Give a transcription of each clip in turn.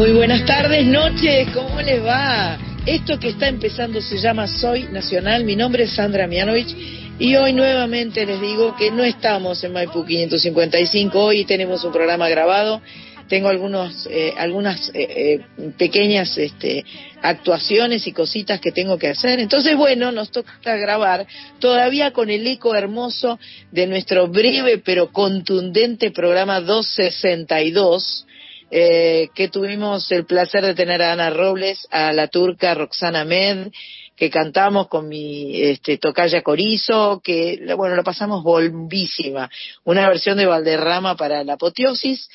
Muy buenas tardes, noches, ¿cómo les va? Esto que está empezando se llama Soy Nacional, mi nombre es Sandra Mianovich y hoy nuevamente les digo que no estamos en Maipú 555, hoy tenemos un programa grabado, tengo algunos, eh, algunas eh, eh, pequeñas este, actuaciones y cositas que tengo que hacer, entonces bueno, nos toca grabar todavía con el eco hermoso de nuestro breve pero contundente programa 262 eh, que tuvimos el placer de tener a Ana Robles, a la turca Roxana Med, que cantamos con mi este, tocaya Corizo, que bueno, lo pasamos bombísima. Una versión de Valderrama para la apoteosis.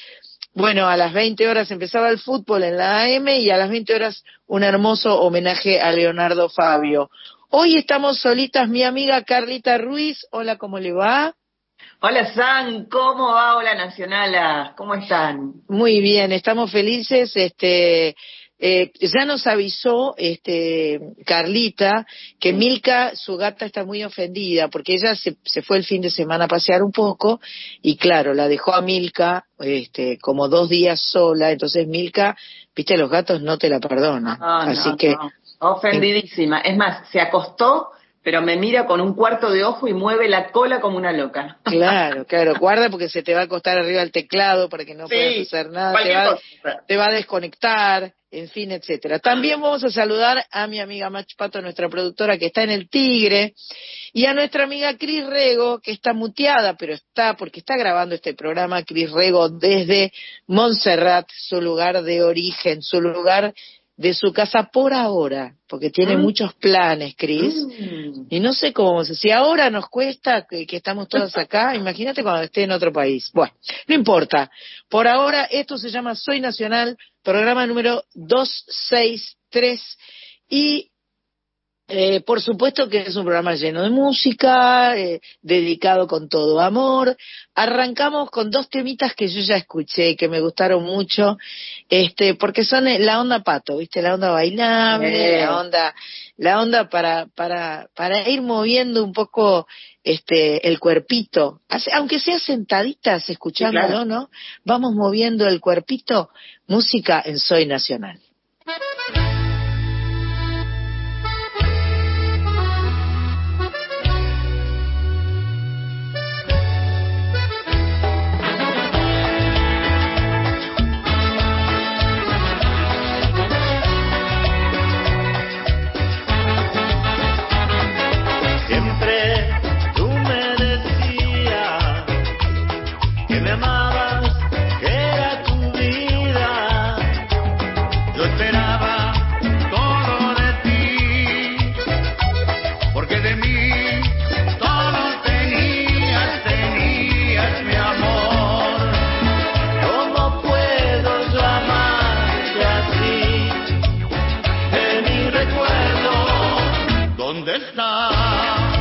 Bueno, a las 20 horas empezaba el fútbol en la AM y a las 20 horas un hermoso homenaje a Leonardo Fabio. Hoy estamos solitas, mi amiga Carlita Ruiz. Hola, ¿cómo le va? Hola San, ¿cómo va? Hola Nacionala, ¿cómo están? Muy bien, estamos felices. Este, eh, ya nos avisó este, Carlita que Milka, su gata, está muy ofendida porque ella se, se, fue el fin de semana a pasear un poco y claro, la dejó a Milka este, como dos días sola, entonces Milka, viste, los gatos no te la perdonan. Así que. Ofendidísima. Es más, se acostó pero me mira con un cuarto de ojo y mueve la cola como una loca. Claro, claro, guarda porque se te va a acostar arriba el teclado para que no puedas hacer nada, te va, te va, a desconectar, en fin, etcétera. También vamos a saludar a mi amiga Mach Pato, nuestra productora que está en el Tigre, y a nuestra amiga Cris Rego, que está muteada, pero está, porque está grabando este programa, Cris Rego, desde Montserrat, su lugar de origen, su lugar de su casa por ahora, porque tiene mm. muchos planes, Cris, mm. y no sé cómo, si ahora nos cuesta que, estamos todas acá, imagínate cuando esté en otro país. Bueno, no importa. Por ahora, esto se llama Soy Nacional, programa número 263, y eh, por supuesto que es un programa lleno de música, eh, dedicado con todo amor. Arrancamos con dos temitas que yo ya escuché que me gustaron mucho, este, porque son eh, la onda pato, viste, la onda bailable, la onda, la onda para, para, para ir moviendo un poco este, el cuerpito, aunque sea sentaditas escuchándolo, ¿no? Vamos moviendo el cuerpito, música en Soy Nacional. love.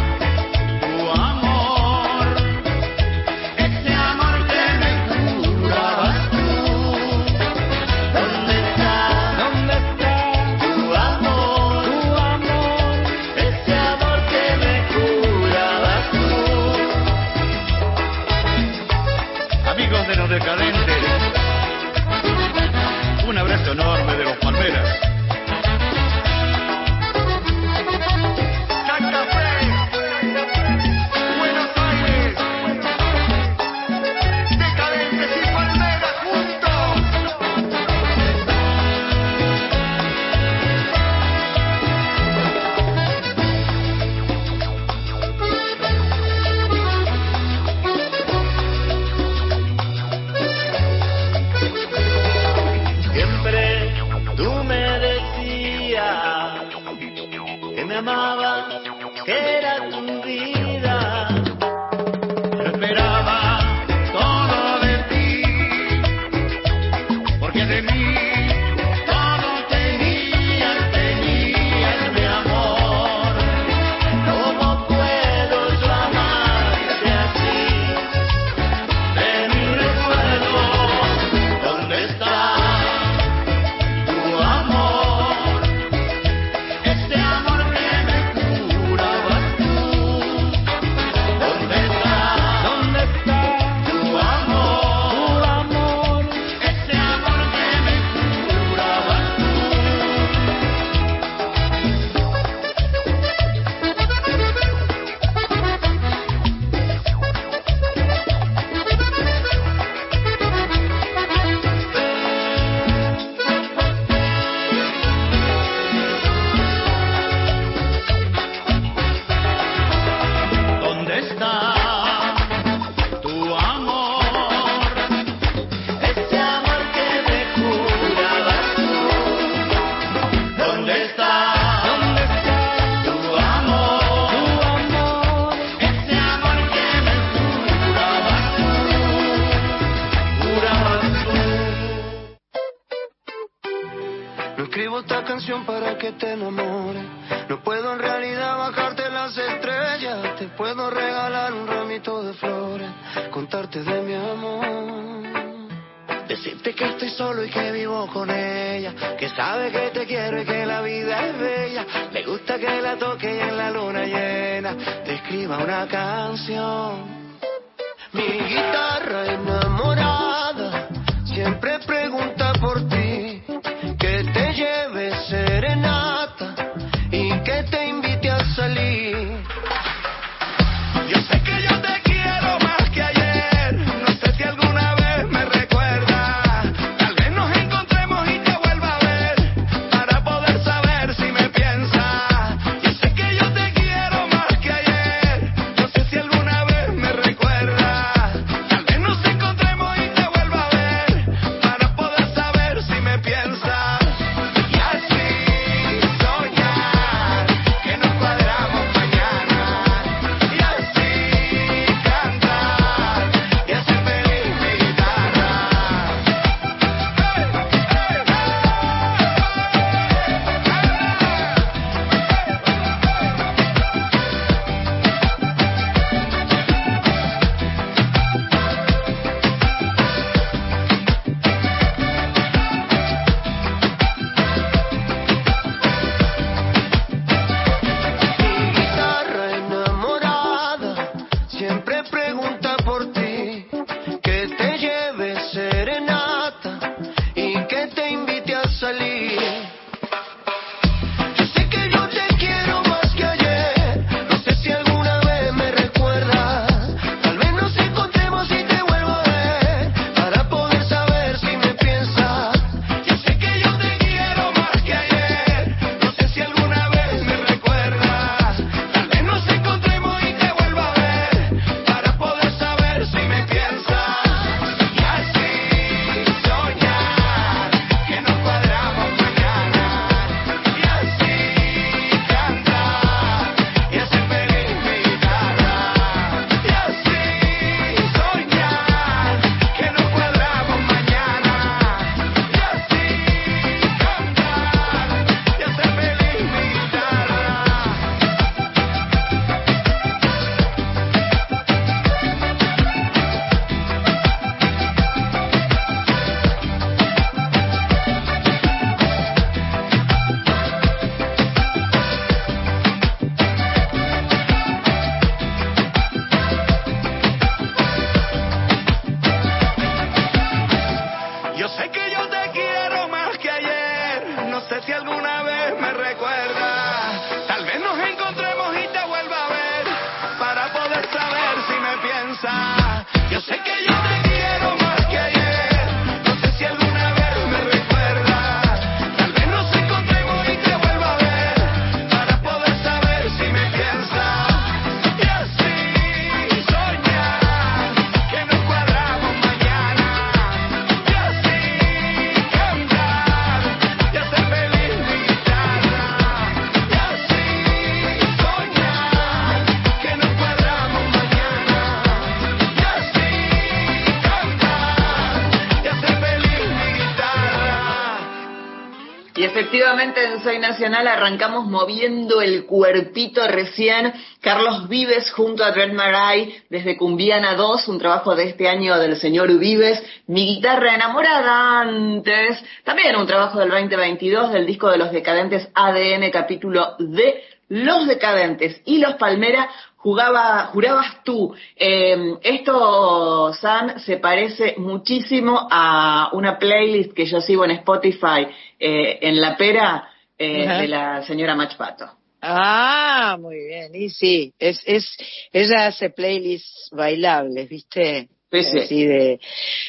Nacional arrancamos moviendo el cuerpito recién. Carlos Vives junto a Dred Maray desde Cumbiana 2, un trabajo de este año del señor Vives. Mi guitarra enamorada antes. También un trabajo del 2022 del disco de los decadentes ADN capítulo de Los Decadentes y Los Palmera jugaba, jurabas tú. Em, esto, San, se parece muchísimo a una playlist que yo sigo en Spotify, eh, en La Pera, eh, de la señora Machpato. Ah, muy bien. Y sí, es, es, ella hace playlists bailables, ¿viste? Sí, de,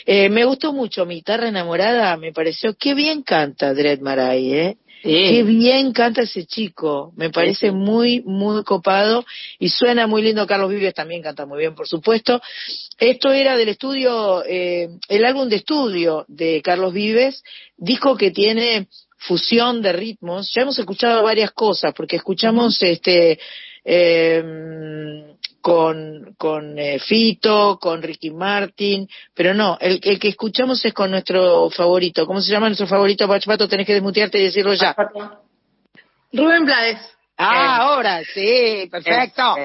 eh, me gustó mucho mi guitarra enamorada, me pareció, qué bien canta Dred Maray, ¿eh? Qué bien canta ese chico, me parece muy, muy copado y suena muy lindo. Carlos Vives también canta muy bien, por supuesto. Esto era del estudio, eh, el álbum de estudio de Carlos Vives, disco que tiene fusión de ritmos. Ya hemos escuchado varias cosas, porque escuchamos este, eh, con, con eh, Fito, con Ricky Martin, pero no, el, el, que escuchamos es con nuestro favorito. ¿Cómo se llama nuestro favorito, Pacho Tenés que desmutearte y decirlo ya. Rubén Blades. Ah, ahora, sí, perfecto.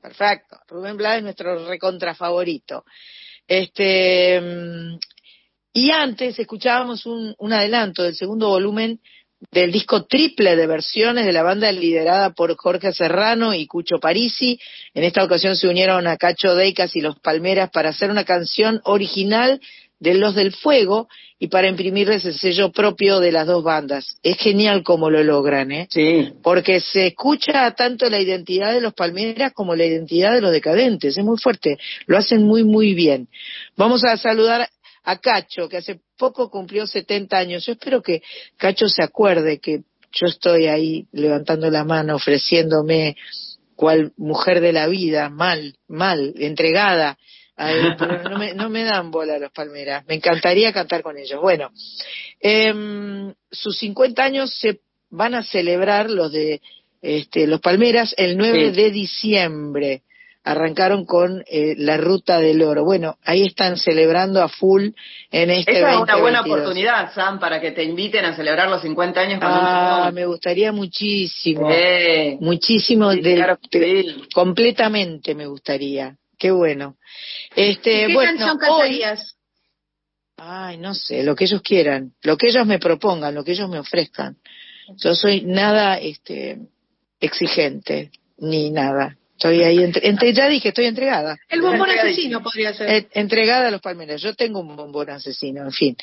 Perfecto. Rubén Blades, nuestro recontra favorito. Este, y antes escuchábamos un, un adelanto del segundo volumen del disco triple de versiones de la banda liderada por Jorge Serrano y Cucho Parisi. En esta ocasión se unieron a Cacho Deicas y Los Palmeras para hacer una canción original de Los del Fuego y para imprimirles el sello propio de las dos bandas. Es genial cómo lo logran, ¿eh? Sí. Porque se escucha tanto la identidad de los Palmeras como la identidad de los decadentes. Es muy fuerte. Lo hacen muy, muy bien. Vamos a saludar a Cacho, que hace poco cumplió 70 años. Yo espero que Cacho se acuerde que yo estoy ahí levantando la mano, ofreciéndome cual mujer de la vida, mal, mal, entregada. pero no me, no me dan bola los Palmeras. Me encantaría cantar con ellos. Bueno, eh, sus 50 años se van a celebrar los de este, los Palmeras el 9 de diciembre arrancaron con eh, la ruta del oro. Bueno, ahí están celebrando a full en este Esa es una buena oportunidad, Sam, para que te inviten a celebrar los 50 años con Ah, me gustaría muchísimo. Muchísimo, completamente me gustaría. Qué bueno. Este, ¿Qué bueno, canción cantarías? Ay, no sé, lo que ellos quieran, lo que ellos me propongan, lo que ellos me ofrezcan. Yo soy nada este exigente, ni nada. Estoy ahí, entre, ya dije, estoy entregada. El bombón asesino podría ser. entregada a los palmeras. Yo tengo un bombón asesino, en fin.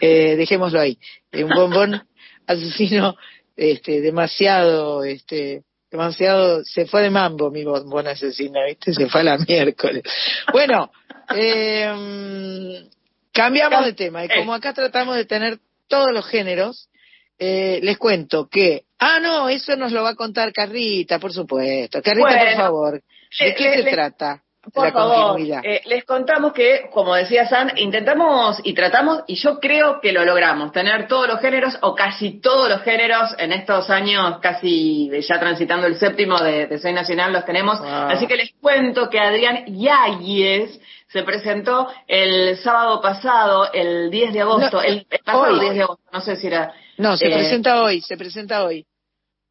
Eh, dejémoslo ahí. Eh, un bombón asesino este, demasiado, este, demasiado, se fue de mambo mi bombón asesino, ¿viste? Se fue a la miércoles. Bueno, eh, cambiamos de tema. Y como acá tratamos de tener todos los géneros, eh, les cuento que, ah, no, eso nos lo va a contar Carrita, por supuesto. Carrita, por favor, ¿de qué se trata? Por favor, eh, les contamos que, como decía San, intentamos y tratamos, y yo creo que lo logramos, tener todos los géneros, o casi todos los géneros, en estos años, casi ya transitando el séptimo de, Soy Nacional, los tenemos. Así que les cuento que Adrián Yáñez se presentó el sábado pasado, el 10 de agosto, el, pasado 10 de agosto, no sé si era no, se eh, presenta hoy, se presenta hoy.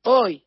Hoy.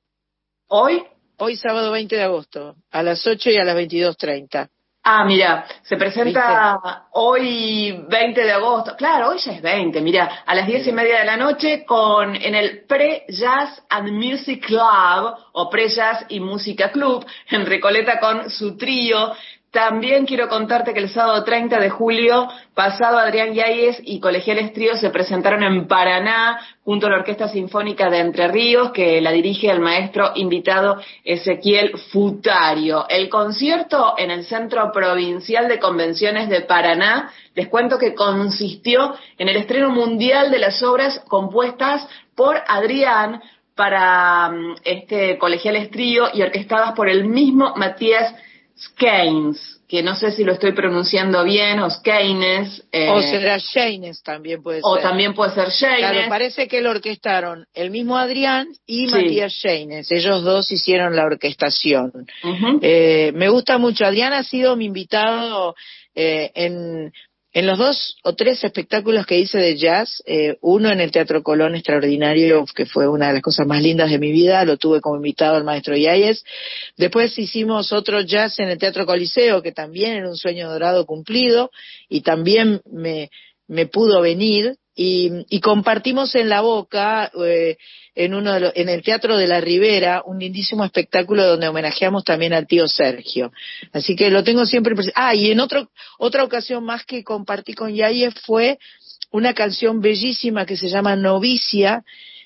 ¿Hoy? Hoy sábado 20 de agosto, a las 8 y a las 22.30. Ah, mira, se presenta hoy 20 de agosto. Claro, hoy ya es 20, mira, a las 10 y media de la noche con en el Pre-Jazz and Music Club o Pre-Jazz y Música Club en Recoleta con su trío también quiero contarte que el sábado 30 de julio pasado Adrián Yáñez y Colegiales Trío se presentaron en Paraná junto a la Orquesta Sinfónica de Entre Ríos que la dirige el maestro invitado Ezequiel Futario. El concierto en el Centro Provincial de Convenciones de Paraná, les cuento que consistió en el estreno mundial de las obras compuestas por Adrián para mm, este Colegiales Trío y orquestadas por el mismo Matías Skeins, que no sé si lo estoy pronunciando bien, o Skeines. Eh, o será Sheines también puede ser. O también puede ser Sheines. Claro, parece que lo orquestaron el mismo Adrián y Matías Sheines. Ellos dos hicieron la orquestación. eh, me gusta mucho. Adrián ha sido mi invitado eh, en en los dos o tres espectáculos que hice de jazz, eh, uno en el Teatro Colón Extraordinario, que fue una de las cosas más lindas de mi vida, lo tuve como invitado al maestro Yáñez. Después hicimos otro jazz en el Teatro Coliseo, que también era un sueño dorado cumplido, y también me, me pudo venir y, compartimos en la boca eh, en uno de en el Teatro de la Ribera un lindísimo espectáculo donde homenajeamos también al tío Sergio. Así que lo tengo siempre presente. Ah y en otro, otra ocasión más que compartí con Yaye fue una canción bellísima que se llama Novicia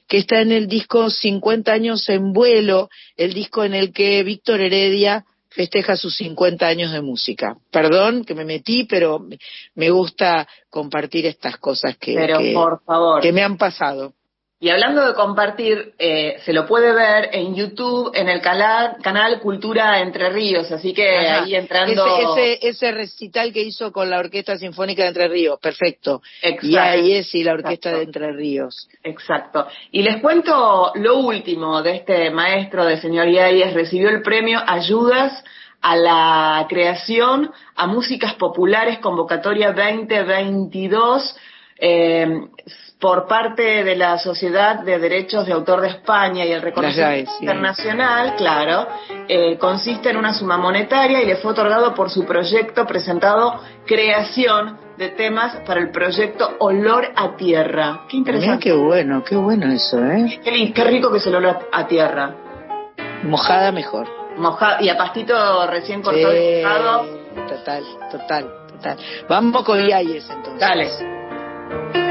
que está en el disco 50 años en vuelo el disco en el que Víctor Heredia festeja sus 50 años de música. Perdón que me metí, pero me gusta compartir estas cosas que, que, me han pasado. Y hablando de compartir, eh, se lo puede ver en YouTube, en el canal, canal Cultura Entre Ríos, así que ahí entrando... Ese, ese, recital que hizo con la Orquesta Sinfónica de Entre Ríos, perfecto. Exacto. Y ahí es, y la Orquesta de Entre Ríos. Exacto. Y les cuento lo último de este maestro de señor Yáñez, recibió el premio Ayudas a la creación, a músicas populares, convocatoria 2022, eh, por parte de la Sociedad de Derechos de Autor de España y el reconocimiento internacional, claro, eh, consiste en una suma monetaria y le fue otorgado por su proyecto presentado Creación de temas para el proyecto Olor a Tierra. Qué interesante. qué bueno, qué bueno eso, ¿eh? Qué, rico que es el olor a tierra. Mojada mejor. Mojada, y a pastito recién cortado. Total, total, total. Vamos con Yayes entonces. Dale.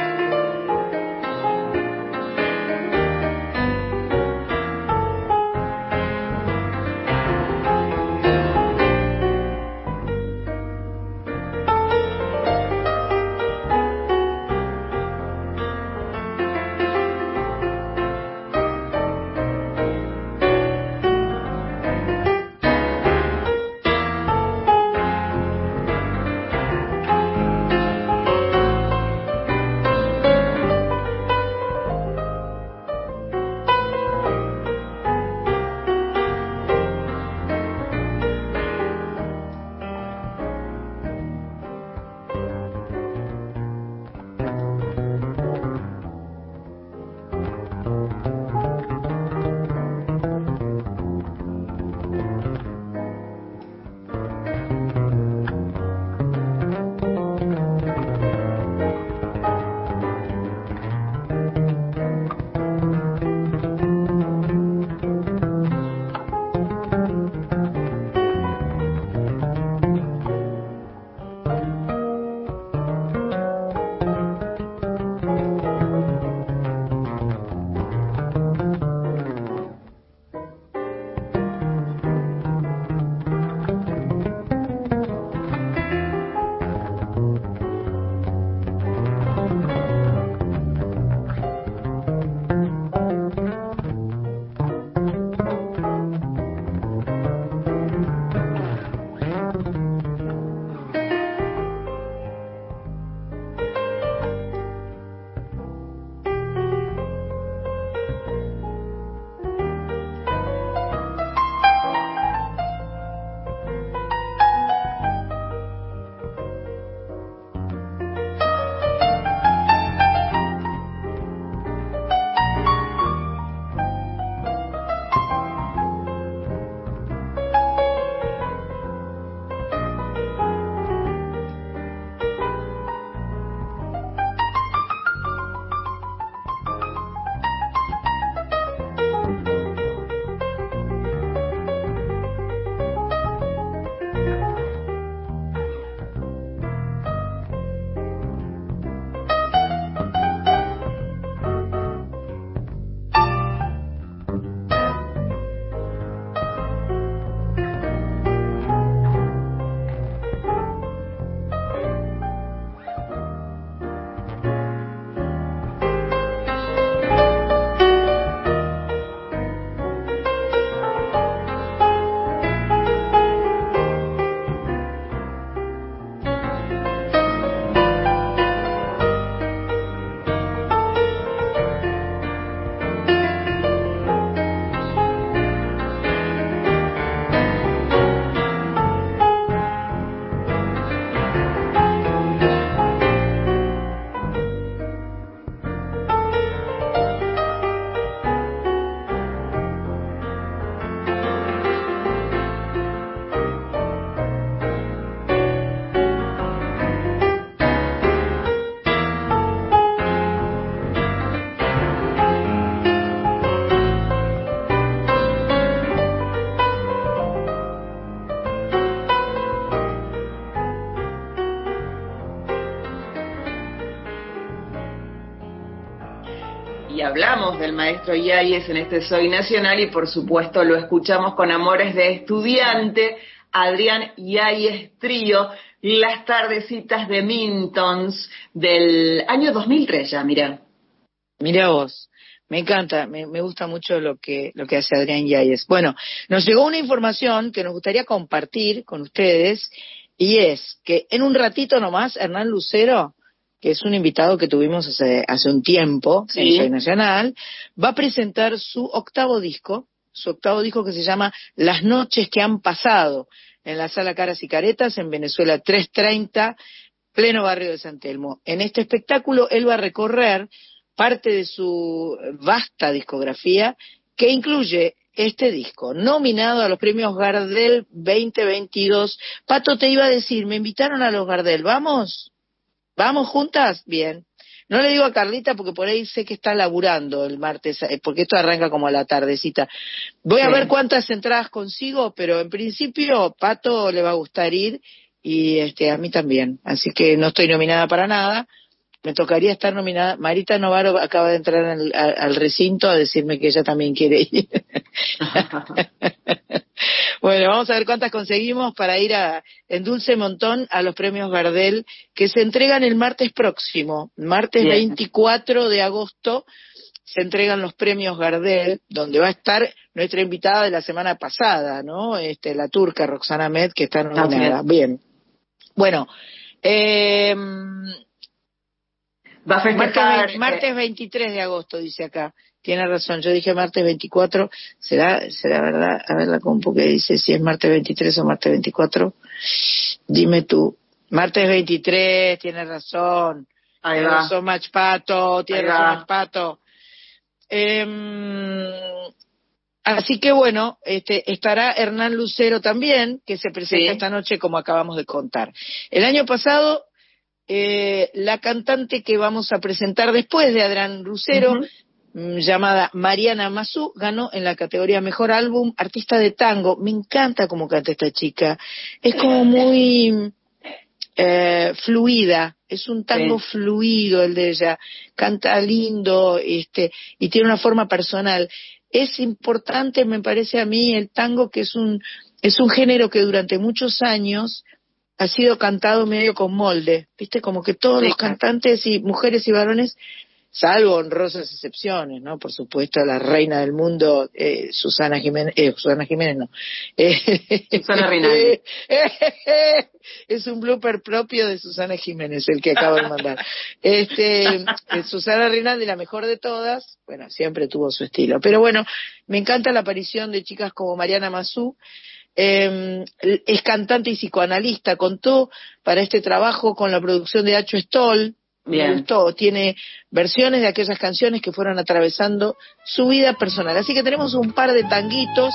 Del maestro Yáñez en este Soy Nacional y por supuesto lo escuchamos con Amores de Estudiante, Adrián Yáñez Trío, las tardecitas de Mintons del año 2003 ya, mira. Mira vos. Me encanta, me, gusta mucho lo que, lo que hace Adrián Yáñez. Bueno, nos llegó una información que nos gustaría compartir con ustedes y es que en un ratito nomás Hernán Lucero que es un invitado que tuvimos hace, hace un tiempo en Soy Nacional, va a presentar su octavo disco, su octavo disco que se llama Las noches que han pasado. en la sala Caras y Caretas, en Venezuela 330, pleno barrio de San Telmo. En este espectáculo él va a recorrer parte de su vasta discografía que incluye este disco, nominado a los premios Gardel 2022. Pato, te iba a decir, me invitaron a los Gardel, ¿vamos? ¿Vamos juntas? Bien. No le digo a Carlita porque por ahí sé que está laburando el martes, eh, porque esto arranca como a la tardecita. Voy a ver cuántas entradas consigo, pero en principio Pato le va a gustar ir y este a mí también. Así que no estoy nominada para nada. Me tocaría estar nominada. Marita Novaro acaba de entrar al, recinto a decirme que ella también quiere ir. Bueno, vamos a ver cuántas conseguimos para ir a, en Dulce Montón a los premios Gardel que se entregan el martes próximo, martes 24 de agosto se entregan los premios Gardel, donde va a estar nuestra invitada de la semana pasada, ¿no? Este, la turca Roxana Med, que está nominada. Bien. Bueno, eh, va a martes, martes 23 de agosto, dice acá tiene razón, yo dije martes 24, ¿será, será verdad? A ver la compu que dice si es martes 23 o martes 24. Dime tú. Martes 23, tiene razón. Ahí tiene razón Machpato, tiene razón Machpato. Em, así que bueno, este, estará Hernán Lucero también, que se presenta esta noche como acabamos de contar. El año pasado eh, la cantante que vamos a presentar después de Adrián Lucero Mm, llamada Mariana Mazú, ganó en la categoría Mejor Álbum Artista de Tango. Me encanta cómo canta esta chica. Es como muy eh, fluida, es un tango fluido el de ella. Canta lindo este, y tiene una forma personal. Es importante, me parece a mí, el tango que es un, es un género que durante muchos años ha sido cantado medio con molde, viste, como que todos los cantantes y mujeres y varones salvo honrosas excepciones, ¿no? Por supuesto, la reina del mundo, eh, Susana Jiménez, eh, Susana Jiménez no. Susana Rinaldi. es un blooper propio de Susana Jiménez, el que acabo de mandar. Este, eh, Susana Rinaldi, la mejor de todas, bueno, siempre tuvo su estilo. Pero bueno, me encanta la aparición de chicas como Mariana Mazú, eh, es cantante y psicoanalista, contó para este trabajo con la producción de Hacho Stoll, Bien. Tiene versiones de aquellas canciones que fueron atravesando su vida personal. Así que tenemos un par de tanguitos.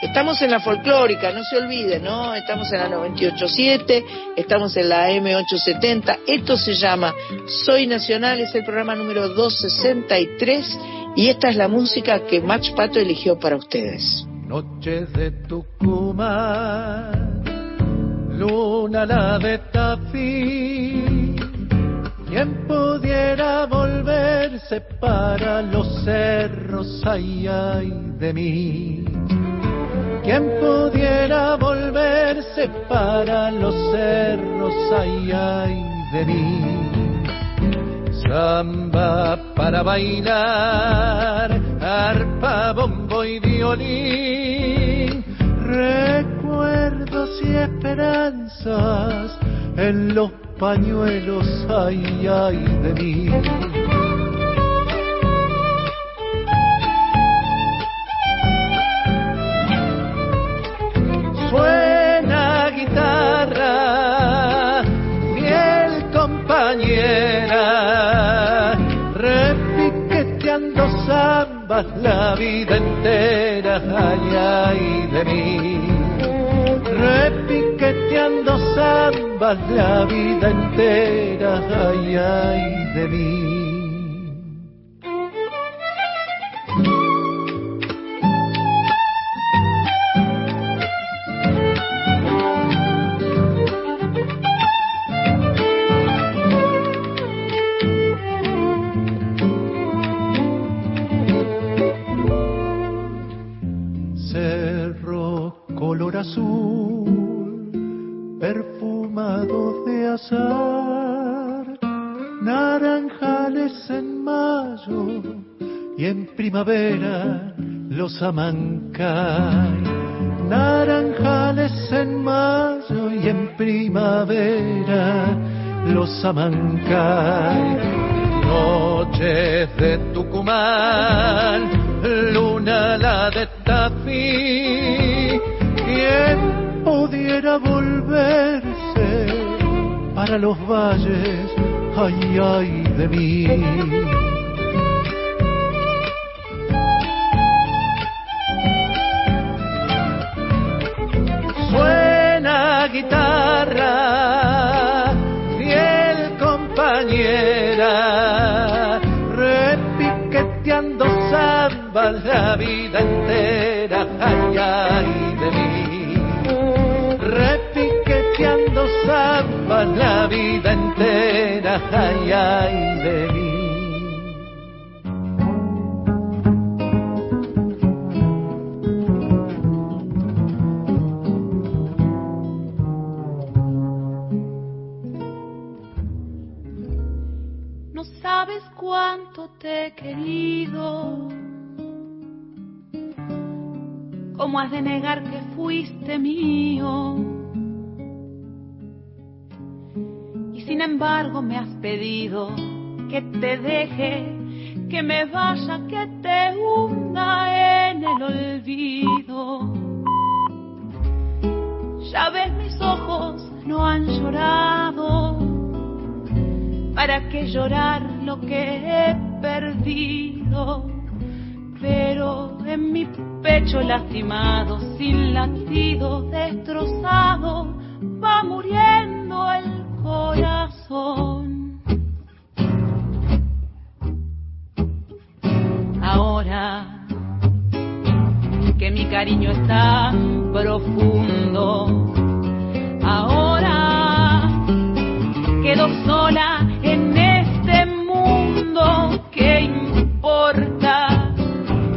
Estamos en la folclórica, no se olviden, ¿no? Estamos en la 98.7, estamos en la M870. Esto se llama Soy Nacional, es el programa número 263 y esta es la música que Max Pato eligió para ustedes. Noches de Tucumán, luna la de Tafí ¿Quién pudiera volverse para los cerros, ay, ay de mí? ¿Quién pudiera volverse para los cerros, ay, ay de mí? Samba para bailar, arpa, bombo y violín, recuerdos y esperanzas en los pañuelos, ay, ay de mí. La vida entera, ay, ay de mí repiqueteando zambas la vida entera, ay, ay de mí. Primavera los amancay. Naranjales en mayo y en primavera los amancay. Noches de Tucumán, luna la de Tafí, ¿quién podía quiera volverse para los valles, ay, ay de mí. Guitarra, fiel compañera, repiqueteando samba la vida entera, ay, ay de mí. Repiqueteando samba la vida entera, ay, ay de mí. Querido. ¿Cómo has de negar que fuiste mío? Y sin embargo me has pedido que te deje, que me vaya, que te hunda en el olvido. Ya ves mis ojos no han llorado ¿Para qué llorar lo que he perdido? Pero en mi pecho lastimado, sin latido, destrozado, va muriendo el corazón. Ahora que mi cariño es tan profundo, ahora quedo sola en este mundo. ¿Qué importa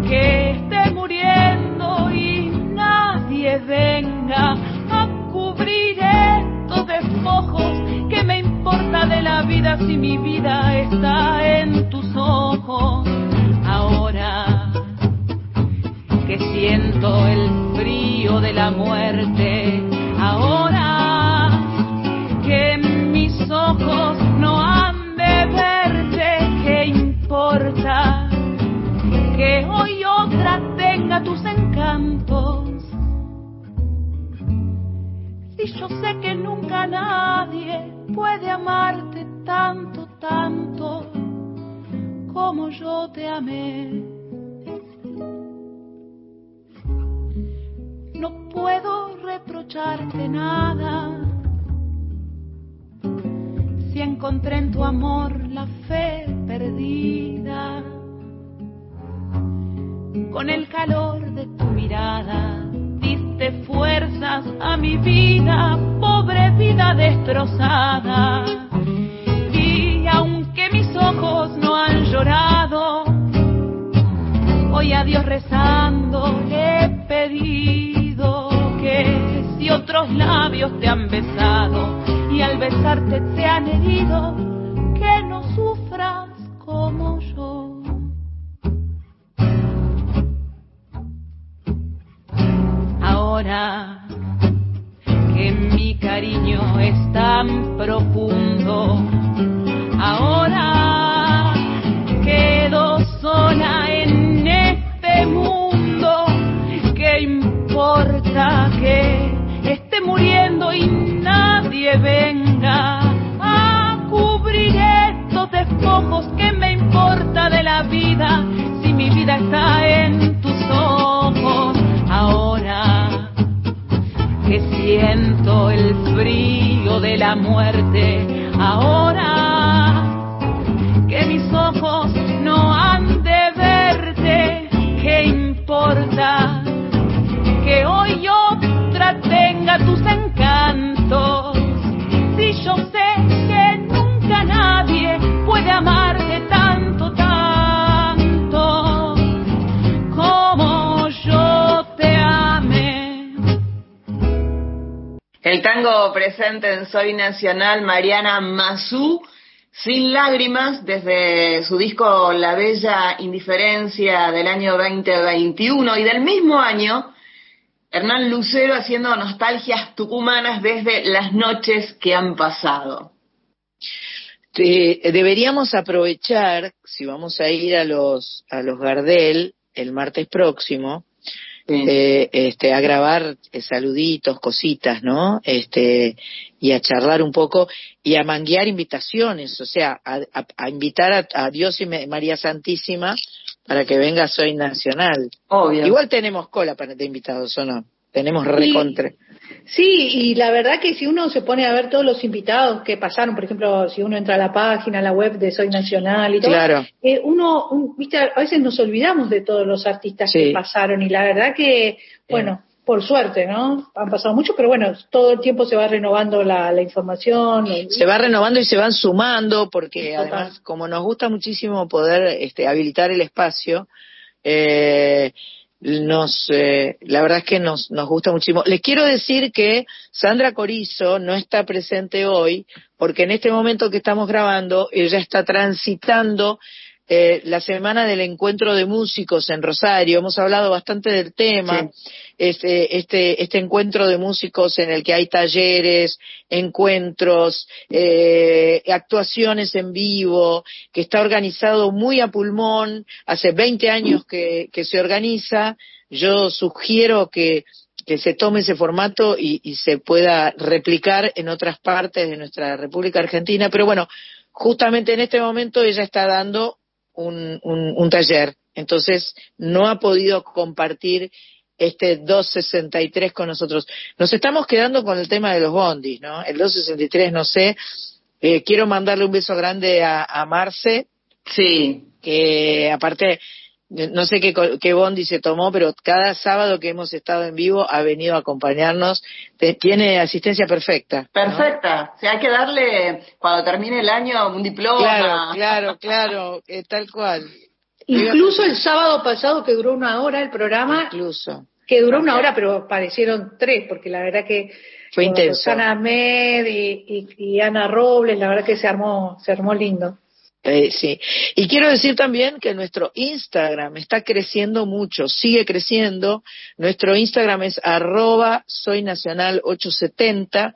que esté muriendo y nadie venga a cubrir estos despojos? ¿Qué me importa de la vida si mi vida está en tus El calor de tu mirada diste fuerzas a mi vida, pobre vida destrozada. Y aunque mis ojos no han llorado, hoy a Dios rezando le he pedido que si otros labios te han besado, y al besarte te han herido, Que mi cariño es tan profundo, ahora quedo sola en este mundo, ¿qué importa que esté muriendo y nadie venga a cubrir estos despojos. que me importa de la vida. Si mi vida está en siento el frío de la muerte, ahora que mis ojos no han de verte, ¿qué importa? Que hoy otra tenga tus encantos yo sé que nunca nadie puede amarte El tango presente en Soy Nacional, Mariana Mazú, sin lágrimas, desde su disco La Bella Indiferencia del año 2021 y del mismo año Hernán Lucero haciendo nostalgias tucumanas desde las noches que han pasado. deberíamos aprovechar, si vamos a ir a los, a los Gardel el martes próximo, eh, este, a grabar eh, saluditos, cositas, ¿no? Este, y a charlar un poco y a manguear invitaciones, o sea, a, invitar a, Dios y María Santísima para que venga Soy Nacional. Obvio. Igual tenemos cola para de invitados, ¿o no? Tenemos recontre. Sí, y la verdad que si uno se pone a ver todos los invitados que pasaron, por ejemplo, si uno entra a la página, a la web de Soy Nacional y todo, eh, uno, viste, a veces nos olvidamos de todos los artistas que pasaron y la verdad que, bueno, por suerte, ¿no? Han pasado mucho, pero bueno, todo el tiempo se va renovando la, información. Se va renovando y se van sumando porque además, como nos gusta muchísimo poder este, habilitar el espacio, eh, nos eh, la verdad es que nos, nos gusta muchísimo. Les quiero decir que Sandra Corizo no está presente hoy porque en este momento que estamos grabando ella está transitando eh, la semana del encuentro de músicos en Rosario. Hemos hablado bastante del tema. Este, este, este encuentro de músicos en el que hay talleres, encuentros, eh, actuaciones en vivo, que está organizado muy a pulmón. Hace 20 años que, que se organiza. Yo sugiero que que se tome ese formato y, y, se pueda replicar en otras partes de nuestra República Argentina. Pero bueno, justamente en este momento ella está dando un, un, taller, entonces no ha podido compartir este 263 con nosotros. Nos estamos quedando con el tema de los bondis, ¿no? El 263, no sé. Eh, quiero mandarle un beso grande a, a Marce. Sí. Que aparte no sé qué, qué bondi se tomó, pero cada sábado que hemos estado en vivo ha venido a acompañarnos. tiene asistencia perfecta. Perfecta. O sea, hay que darle, cuando termine el año, un diploma. Claro, claro, claro, eh, tal cual. Incluso el sábado pasado, que duró una hora el programa. Incluso. Que duró una hora, pero parecieron tres, porque la verdad que. Fue intenso. Ana Med y, y Ana Robles, la verdad que se armó, se armó lindo. Eh, sí. Y quiero decir también que nuestro Instagram está creciendo mucho, sigue creciendo. Nuestro Instagram es arroba soynacional870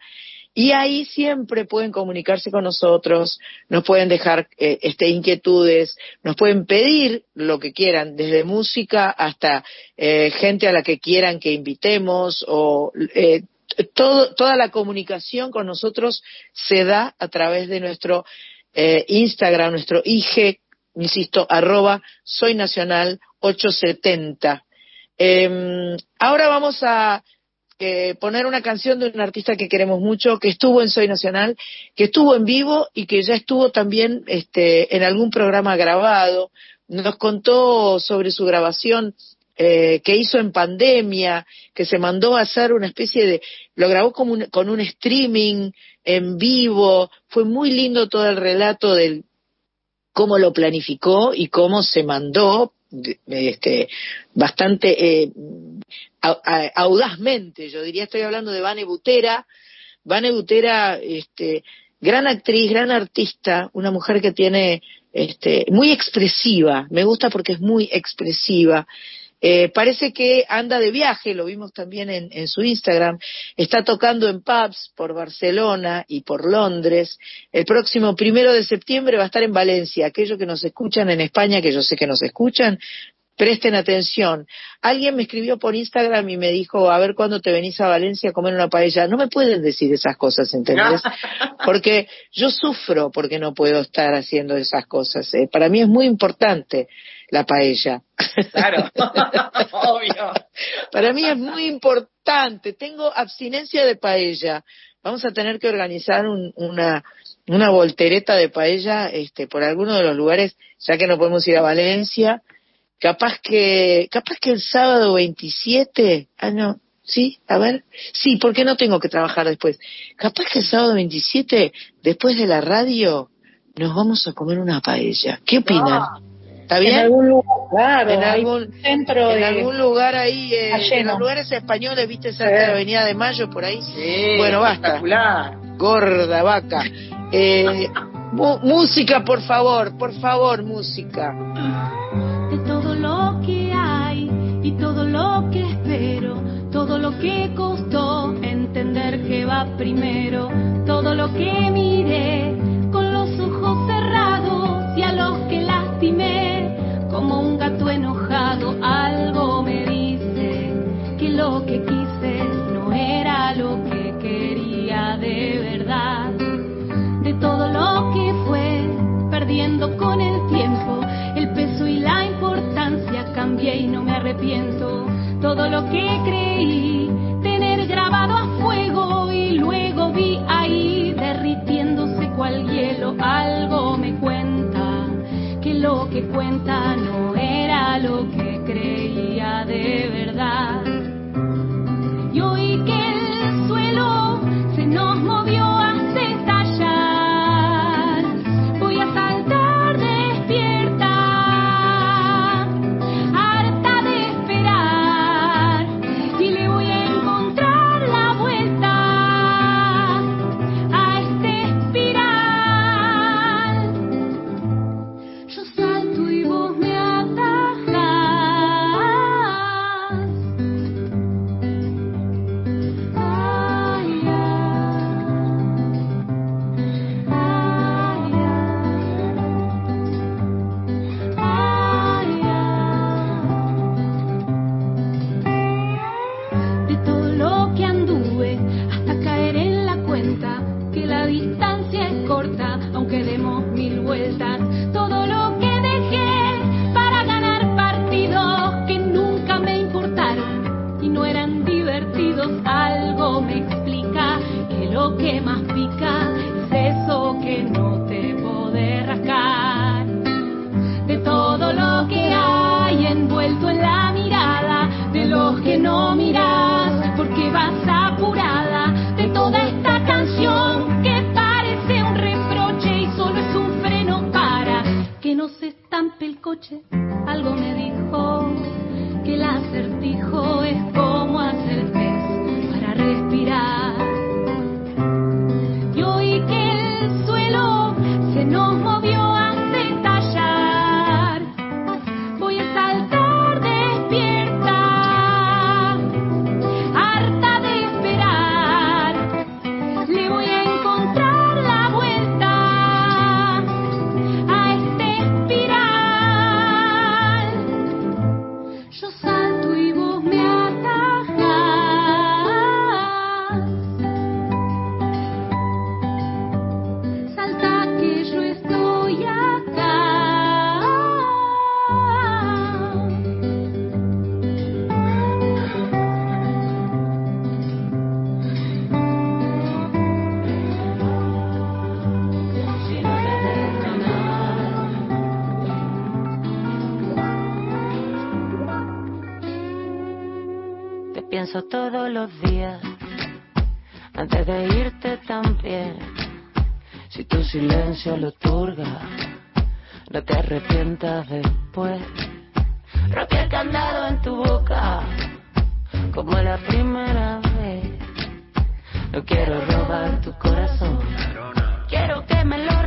y ahí siempre pueden comunicarse con nosotros, nos pueden dejar eh, este, inquietudes, nos pueden pedir lo que quieran, desde música hasta eh, gente a la que quieran que invitemos o eh, todo, toda la comunicación con nosotros se da a través de nuestro eh, Instagram, nuestro IG, insisto, arroba soy nacional 870. Em, ahora vamos a eh, poner una canción de un artista que queremos mucho, que estuvo en Soy Nacional, que estuvo en vivo y que ya estuvo también este, en algún programa grabado. Nos contó sobre su grabación eh, que hizo en pandemia, que se mandó a hacer una especie de, lo grabó como con un streaming en vivo, fue muy lindo todo el relato del cómo lo planificó y cómo se mandó, este, bastante eh, audazmente, yo diría, estoy hablando de Vane Butera, Vane Butera, este, gran actriz, gran artista, una mujer que tiene, este, muy expresiva, me gusta porque es muy expresiva, eh, parece que anda de viaje, lo vimos también en, su Instagram, está tocando en pubs por Barcelona y por Londres. El próximo primero de septiembre va a estar en Valencia. Aquellos que nos escuchan en España, que yo sé que nos escuchan, presten atención. Alguien me escribió por Instagram y me dijo, a ver cuándo te venís a Valencia a comer una paella. No me pueden decir esas cosas, ¿entendés? Porque yo sufro porque no puedo estar haciendo esas cosas. ¿eh? Para mí es muy importante la paella. Claro, obvio. Para mí es muy importante. Tengo abstinencia de paella. Vamos a tener que organizar una, una voltereta de paella este, por alguno de los lugares, ya que no podemos ir a Valencia. Capaz que, capaz que el sábado 27, ah no, sí, a ver, sí, porque no tengo que trabajar después. Capaz que el sábado 27, después de la radio, nos vamos a comer una paella. ¿Qué opinan? Ah. ¿Está bien? En algún lugar, claro, en algún centro en algún lugar ahí, eh, en los lugares españoles, viste, cerca de la Avenida de Mayo, por ahí. Sí, bueno, basta. Gorda vaca. Eh, música, por favor, por favor, música de todo lo que hay y todo lo que espero, todo lo que costó entender que va primero, todo lo que miré con los ojos cerrados y a los que lastimé como un gato enojado, algo me dice que lo que quise no era lo que quería de verdad, de todo lo que fue perdiendo con el tiempo la importancia cambié y no me arrepiento. Todo lo que creí tener grabado a fuego y luego vi ahí derritiéndose cual hielo. Algo me cuenta que lo que cuenta no era lo que creía de verdad. Y oí que el suelo se nos movió. algo me dijo que el acertijo es como hacer test para respirar. todos los días antes de irte también. Si tu silencio lo turga, no te arrepientas después. Rompí el candado en tu boca, como la primera vez. No quiero robar tu corazón, quiero que me lo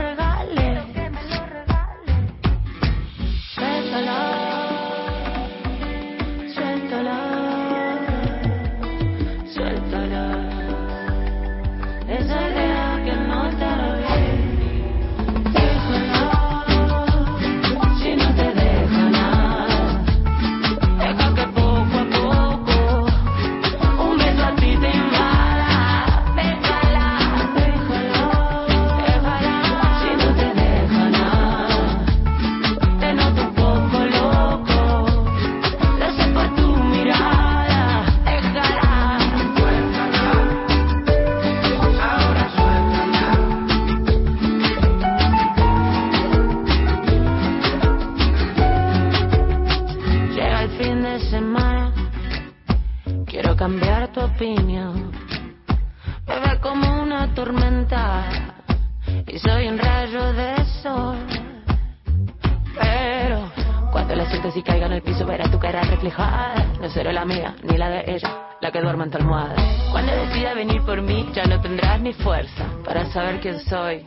abençoe.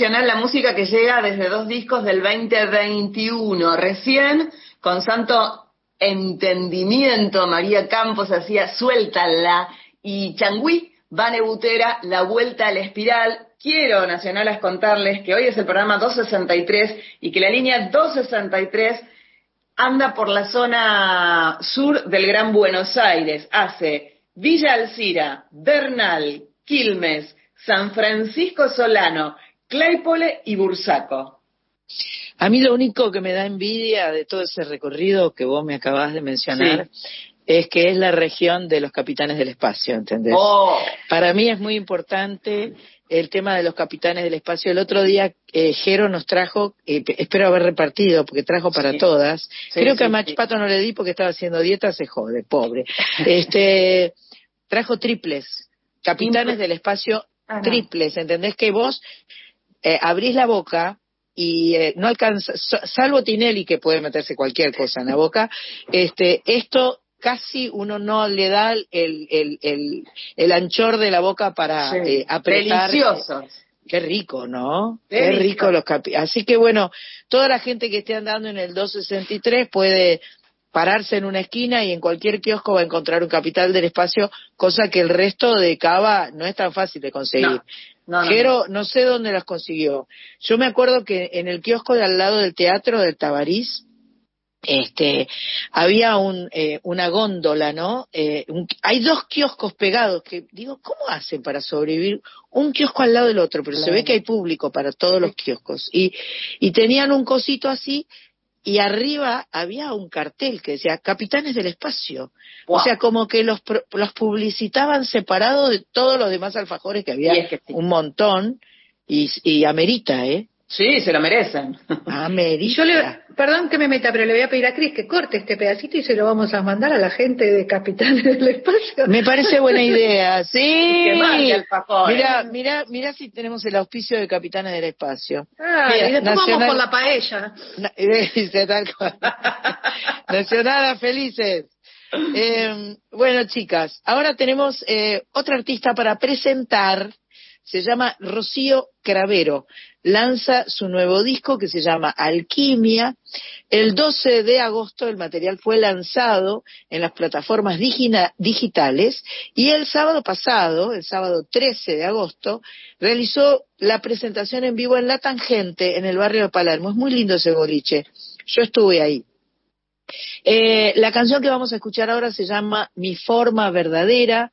Nacional, la música que llega desde dos discos del 2021. Recién, con santo entendimiento, María Campos hacía Suéltala y Changui, Vane Butera, La Vuelta a la Espiral. Quiero, Nacionales, contarles que hoy es el programa 263 y que la línea 263 anda por la zona sur del Gran Buenos Aires. Hace Villa Alcira, Bernal, Quilmes, San Francisco Solano, Claypole y Bursaco. A mí lo único que me da envidia de todo ese recorrido que vos me acabas de mencionar es que es la región de los capitanes del espacio, ¿entendés? Oh. Para mí es muy importante el tema de los capitanes del espacio. El otro día eh, Jero nos trajo, eh, espero haber repartido porque trajo para todas. Creo que a Machpato no le di porque estaba haciendo dieta, se jode, pobre. este trajo triples, capitanes del espacio triples, ¿entendés? Que vos eh, abrís la boca y eh, no alcanza, salvo Tinelli que puede meterse cualquier cosa en la boca, este, esto casi uno no le da el, el, el, el anchor de la boca para eh, apretar. Deliciosos. Qué rico, ¿no? Qué rico los capi Así que bueno, toda la gente que esté andando en el 263 puede pararse en una esquina y en cualquier kiosco va a encontrar un capital del espacio, cosa que el resto de Cava no es tan fácil de conseguir. No, no, no sé dónde las consiguió. Yo me acuerdo que en el kiosco de al lado del teatro del Tabarís, este, había un, eh, una góndola, ¿no? Eh, un, hay dos kioscos pegados que digo, ¿cómo hacen para sobrevivir un kiosco al lado del otro? Pero se ve que hay público para todos los kioscos. Y, y tenían un cosito así y arriba había un cartel que decía Capitanes del Espacio. Wow. O sea, como que los, los publicitaban separados de todos los demás alfajores que había Y es que sí. un montón y, y amerita, ¿eh? Sí, se lo merecen. Amerita. Y yo le, perdón que me meta, pero le voy a pedir a Cris que corte este pedacito y se lo vamos a mandar a la gente de Capitanes del Espacio. Me parece buena idea, sí. Que marque mira, mira si tenemos el auspicio de Capitanes del Espacio. Ah, Mira, y después Nacional- vamos por la paella. Na- dice tal cual. Nacionadas felices. Eh, bueno, chicas, ahora tenemos eh, otra artista para presentar. Se llama Rocío Cravero. Lanza su nuevo disco que se llama Alquimia. El 12 de agosto el material fue lanzado en las plataformas digitales y el sábado pasado, el sábado 13 de agosto, realizó la presentación en vivo en La Tangente, en el barrio de Palermo. Es muy lindo ese boliche. Yo estuve ahí. Eh, la canción que vamos a escuchar ahora se llama Mi forma verdadera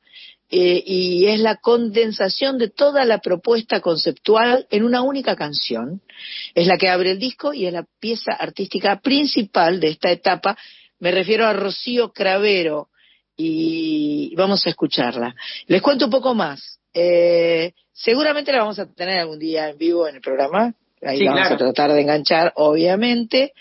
eh, y es la condensación de toda la propuesta conceptual en una única canción. Es la que abre el disco y es la pieza artística principal de esta etapa. Me refiero a Rocío Cravero y vamos a escucharla. Les cuento un poco más. Eh, seguramente la vamos a tener algún día en vivo en el programa. Ahí Sí, vamos claro. a tratar de enganchar, obviamente.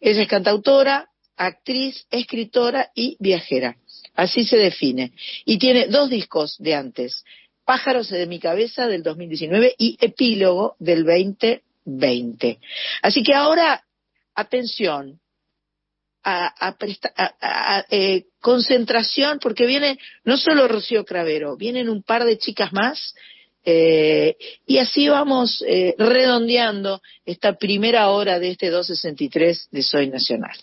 Ella es cantautora, actriz, escritora y viajera. Así se define. Y tiene dos discos de antes. Pájaros de mi cabeza del 2019 y Epílogo del 2020. Así que ahora, atención, a, presta- a, eh, concentración, porque viene no solo Rocío Cravero, vienen un par de chicas más, eh, y así vamos eh, redondeando esta primera hora de este 263 de Soy Nacional.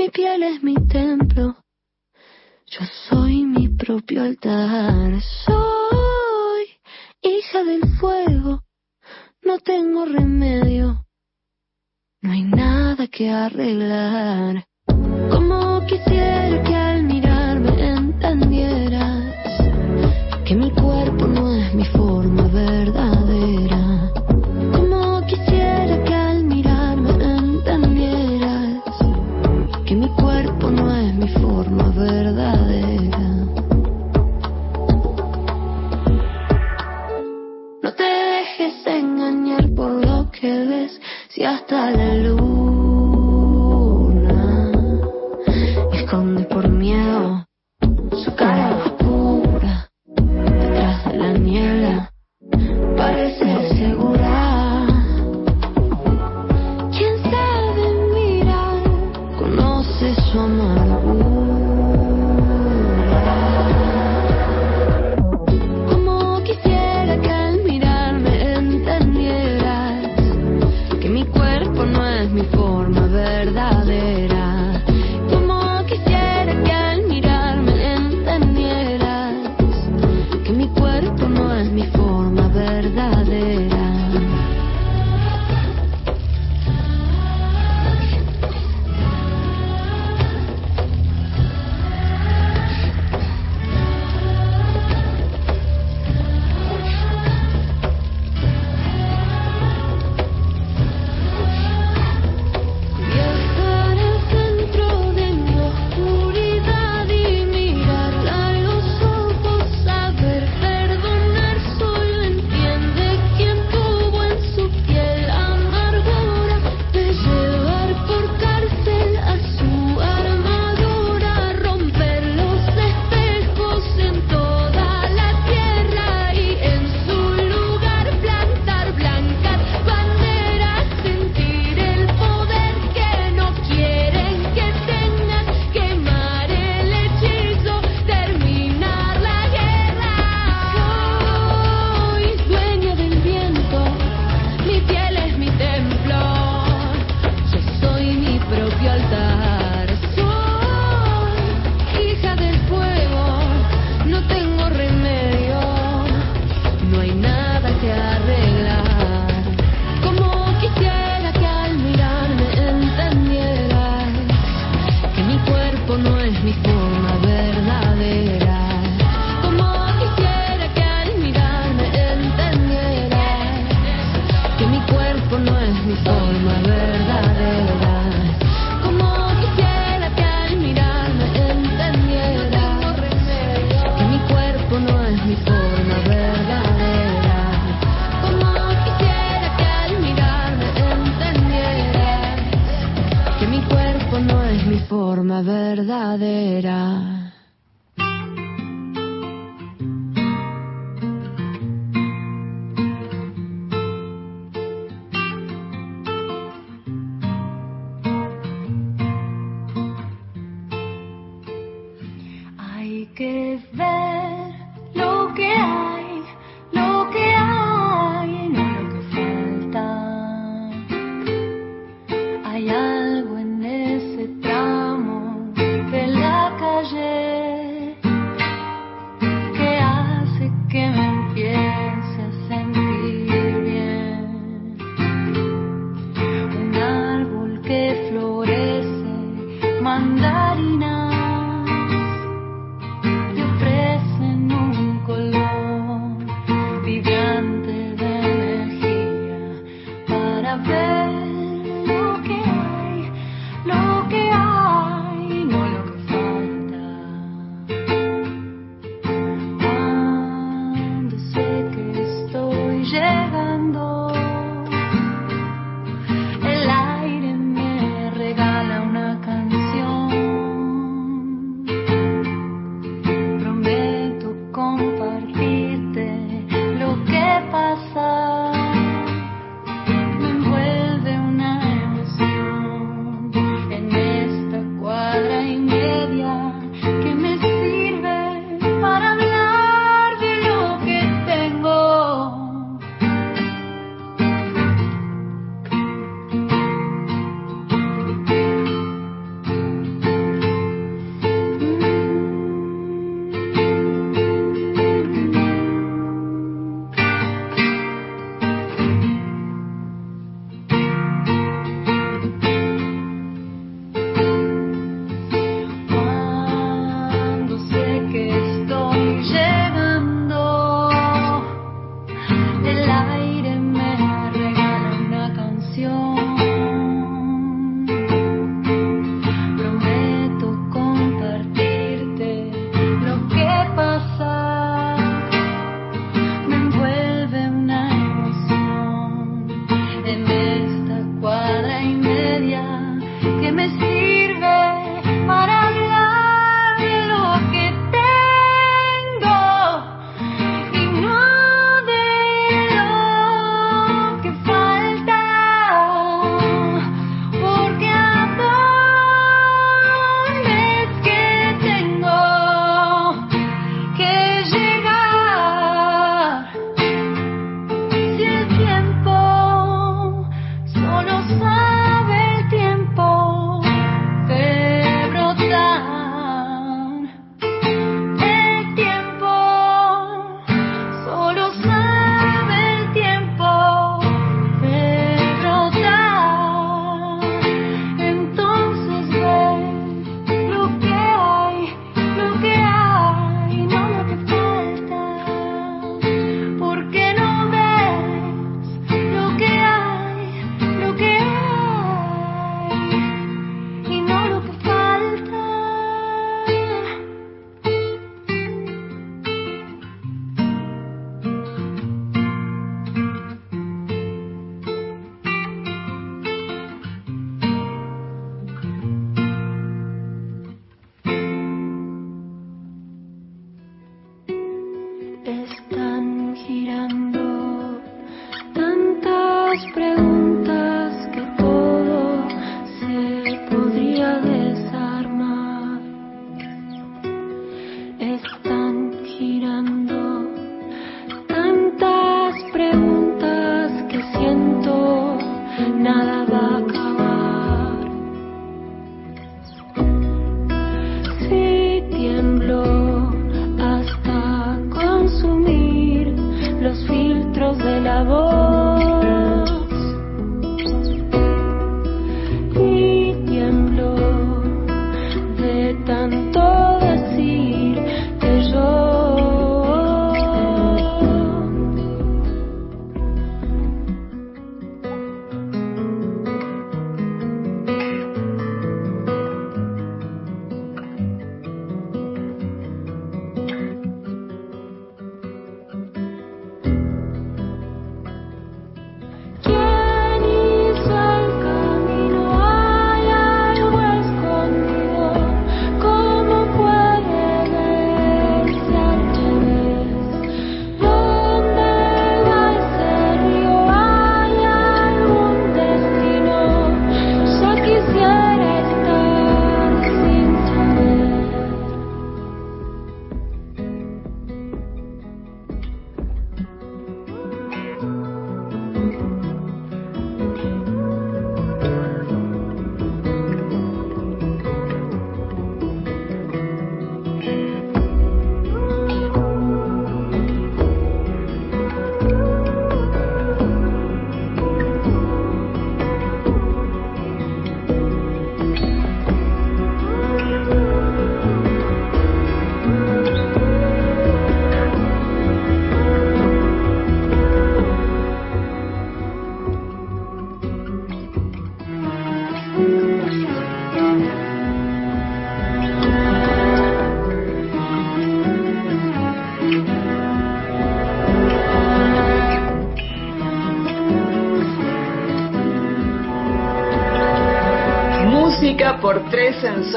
Mi piel es mi templo. Yo soy mi propio altar, soy hija del fuego, no tengo remedio, no hay nada que arreglar. Como quisiera que al mirarme entendieras que mi cuerpo si hasta la luna verdadera.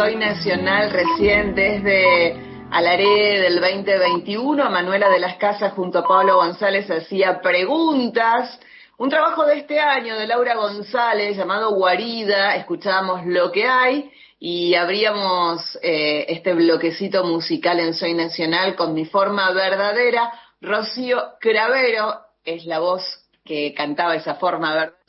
Soy Nacional recién desde Alaré del 2021. Manuela de las Casas junto a Pablo González hacía preguntas. Un trabajo de este año de Laura González llamado Guarida. Escuchábamos lo que hay y abríamos eh, este bloquecito musical en Soy Nacional con mi forma verdadera. Rocío Cravero es la voz que cantaba esa forma verdadera.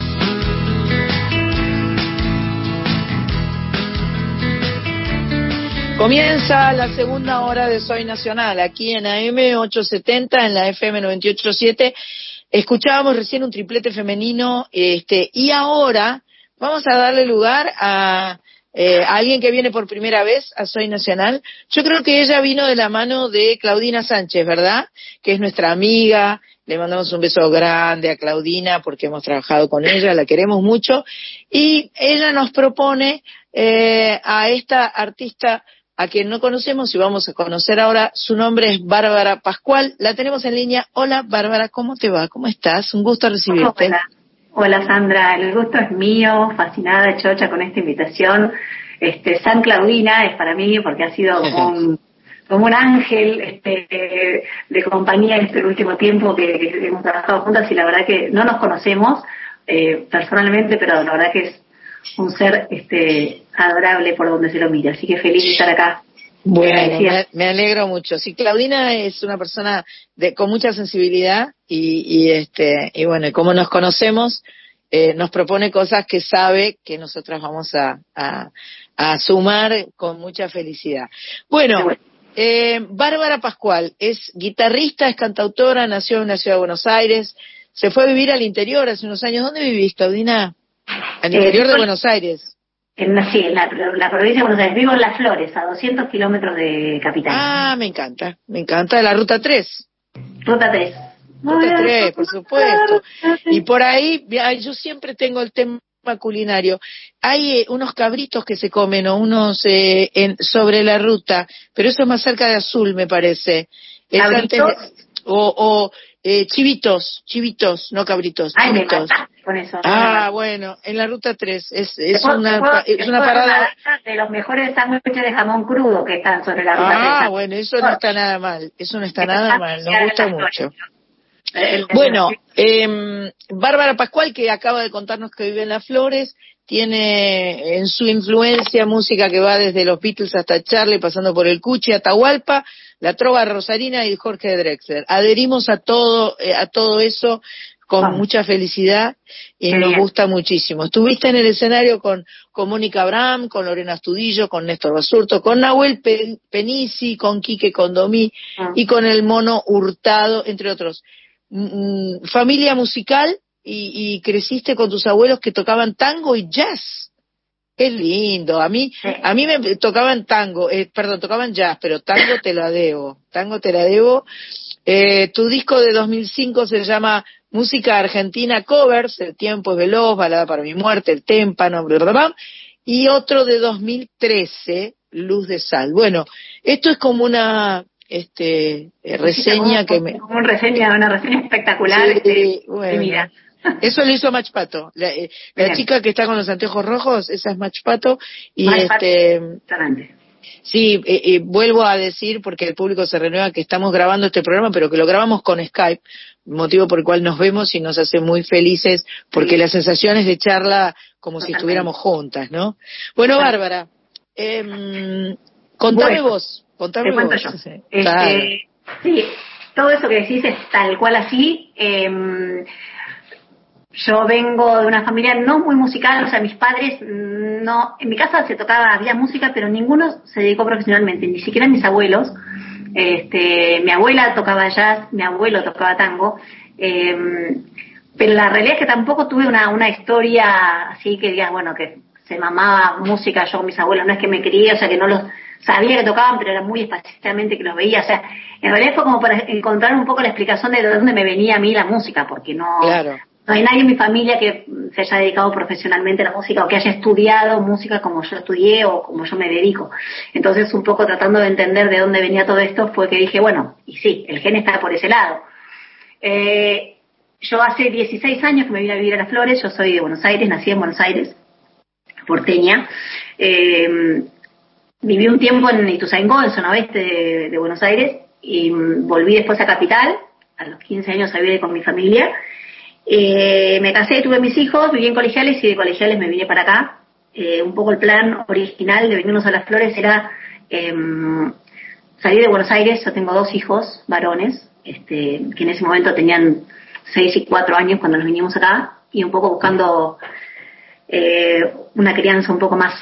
Comienza la segunda hora de Soy Nacional, aquí en AM 870, en la FM 987. Escuchábamos recién un triplete femenino, este, y ahora vamos a darle lugar a, eh, a alguien que viene por primera vez a Soy Nacional. Yo creo que ella vino de la mano de Claudina Sánchez, ¿verdad? Que es nuestra amiga. Le mandamos un beso grande a Claudina porque hemos trabajado con ella, la queremos mucho. Y ella nos propone eh, a esta artista a quien no conocemos y vamos a conocer ahora. Su nombre es Bárbara Pascual. La tenemos en línea. Hola, Bárbara, ¿cómo te va? ¿Cómo estás? Un gusto recibirte. Hola. Hola, Sandra. El gusto es mío. Fascinada, chocha, con esta invitación. Este, San Claudina es para mí porque ha sido como un, como un ángel este, de compañía en este último tiempo que, que, hemos trabajado juntas y la verdad que no nos conocemos eh, personalmente, pero la verdad que es un ser este adorable por donde se lo mira. Así que feliz de estar acá. Bueno, me, me, alegro mucho. Sí, Claudina es una persona de, con mucha sensibilidad y, y este y bueno, como nos conocemos, eh, nos propone cosas que sabe que nosotras vamos a, a, a sumar con mucha felicidad. Bueno, eh, Bárbara Pascual es guitarrista, es cantautora, nació en la ciudad de Buenos Aires, se fue a vivir al interior hace unos años. ¿Dónde vivís, Claudina? Al interior eh, de Buenos Aires. En, sí, en la, la, provincia de Buenos Aires. Vivo en Las Flores, a 200 kilómetros de capital. Ah, me encanta, me encanta. La ruta 3. Ruta 3. Ruta 3, por supuesto. Y por ahí, yo siempre tengo el tema culinario. Hay eh, unos cabritos que se comen o unos eh, en, sobre la ruta, pero eso es más cerca de Azul, me parece. Es antes de, o, o eh, chivitos, chivitos, no cabritos. Ay, chivitos. me con eso. Ah, bueno, en la ruta 3 es, es puedo, una, puedo, es una parada. De los mejores sándwiches de jamón crudo que están sobre la ruta Ah, 3. bueno, eso no está nada mal, eso no está nada mal, nos gusta mucho. Bueno, eh, Bárbara Pascual, que acaba de contarnos que vive en Las Flores, tiene en su influencia música que va desde los Beatles hasta Charlie, pasando por el Cuchi, Atahualpa, la Trova Rosarina y Jorge Drexler. Adherimos a todo, eh, a todo eso con ah. mucha felicidad y Qué nos bien. gusta muchísimo. Estuviste en el escenario con, con Mónica Abraham, con Lorena Astudillo, con Néstor Basurto, con Nahuel Penisi, con Quique Condomí ah. y con el Mono Hurtado, entre otros. Mm, familia musical y, y, creciste con tus abuelos que tocaban tango y jazz. Qué lindo. A mí, a mí me tocaban tango, eh, perdón, tocaban jazz, pero tango te la debo. Tango te la debo. Eh, tu disco de 2005 se llama Música Argentina Covers, El tiempo es veloz, Balada para mi muerte, El témpano, bla, bla, bla, y otro de 2013, Luz de Sal. Bueno, esto es como una este reseña sí, que me como una reseña una reseña espectacular sí, este, bueno. mira eso lo hizo Machpato la, eh, la chica que está con los anteojos rojos esa es Machpato y Mach este Sí, eh, eh, vuelvo a decir, porque el público se renueva, que estamos grabando este programa, pero que lo grabamos con Skype, motivo por el cual nos vemos y nos hace muy felices, porque sí. la sensación es de charla como Totalmente. si estuviéramos juntas, ¿no? Bueno, Bárbara, eh, contame bueno, vos, contame te vos. Yo. Este, claro. Sí, todo eso que decís es tal cual así. Eh, yo vengo de una familia no muy musical, o sea, mis padres no, en mi casa se tocaba, había música, pero ninguno se dedicó profesionalmente, ni siquiera mis abuelos. Este, mi abuela tocaba jazz, mi abuelo tocaba tango, eh, pero la realidad es que tampoco tuve una, una historia así que digas, bueno, que se mamaba música yo con mis abuelos, no es que me crié, o sea, que no los sabía que tocaban, pero era muy espacialmente que los veía, o sea, en realidad fue como para encontrar un poco la explicación de dónde me venía a mí la música, porque no, claro. No hay nadie en mi familia que se haya dedicado profesionalmente a la música o que haya estudiado música como yo estudié o como yo me dedico. Entonces, un poco tratando de entender de dónde venía todo esto, fue que dije, bueno, y sí, el gen está por ese lado. Eh, yo hace 16 años que me vine a vivir a Las Flores, yo soy de Buenos Aires, nací en Buenos Aires. porteña. Eh, viví un tiempo en Ituzaingó, en zona oeste de, Buenos Aires, y volví después a Capital, a los 15 años a vivir con mi familia. Eh, me casé, tuve mis hijos, viví en colegiales y de colegiales me vine para acá. Eh, un poco el plan original de venirnos a las flores era em, salir de Buenos Aires, yo tengo dos hijos varones, este, que en ese momento tenían 6 y 4 años cuando nos vinimos acá, y un poco buscando eh, una crianza un poco más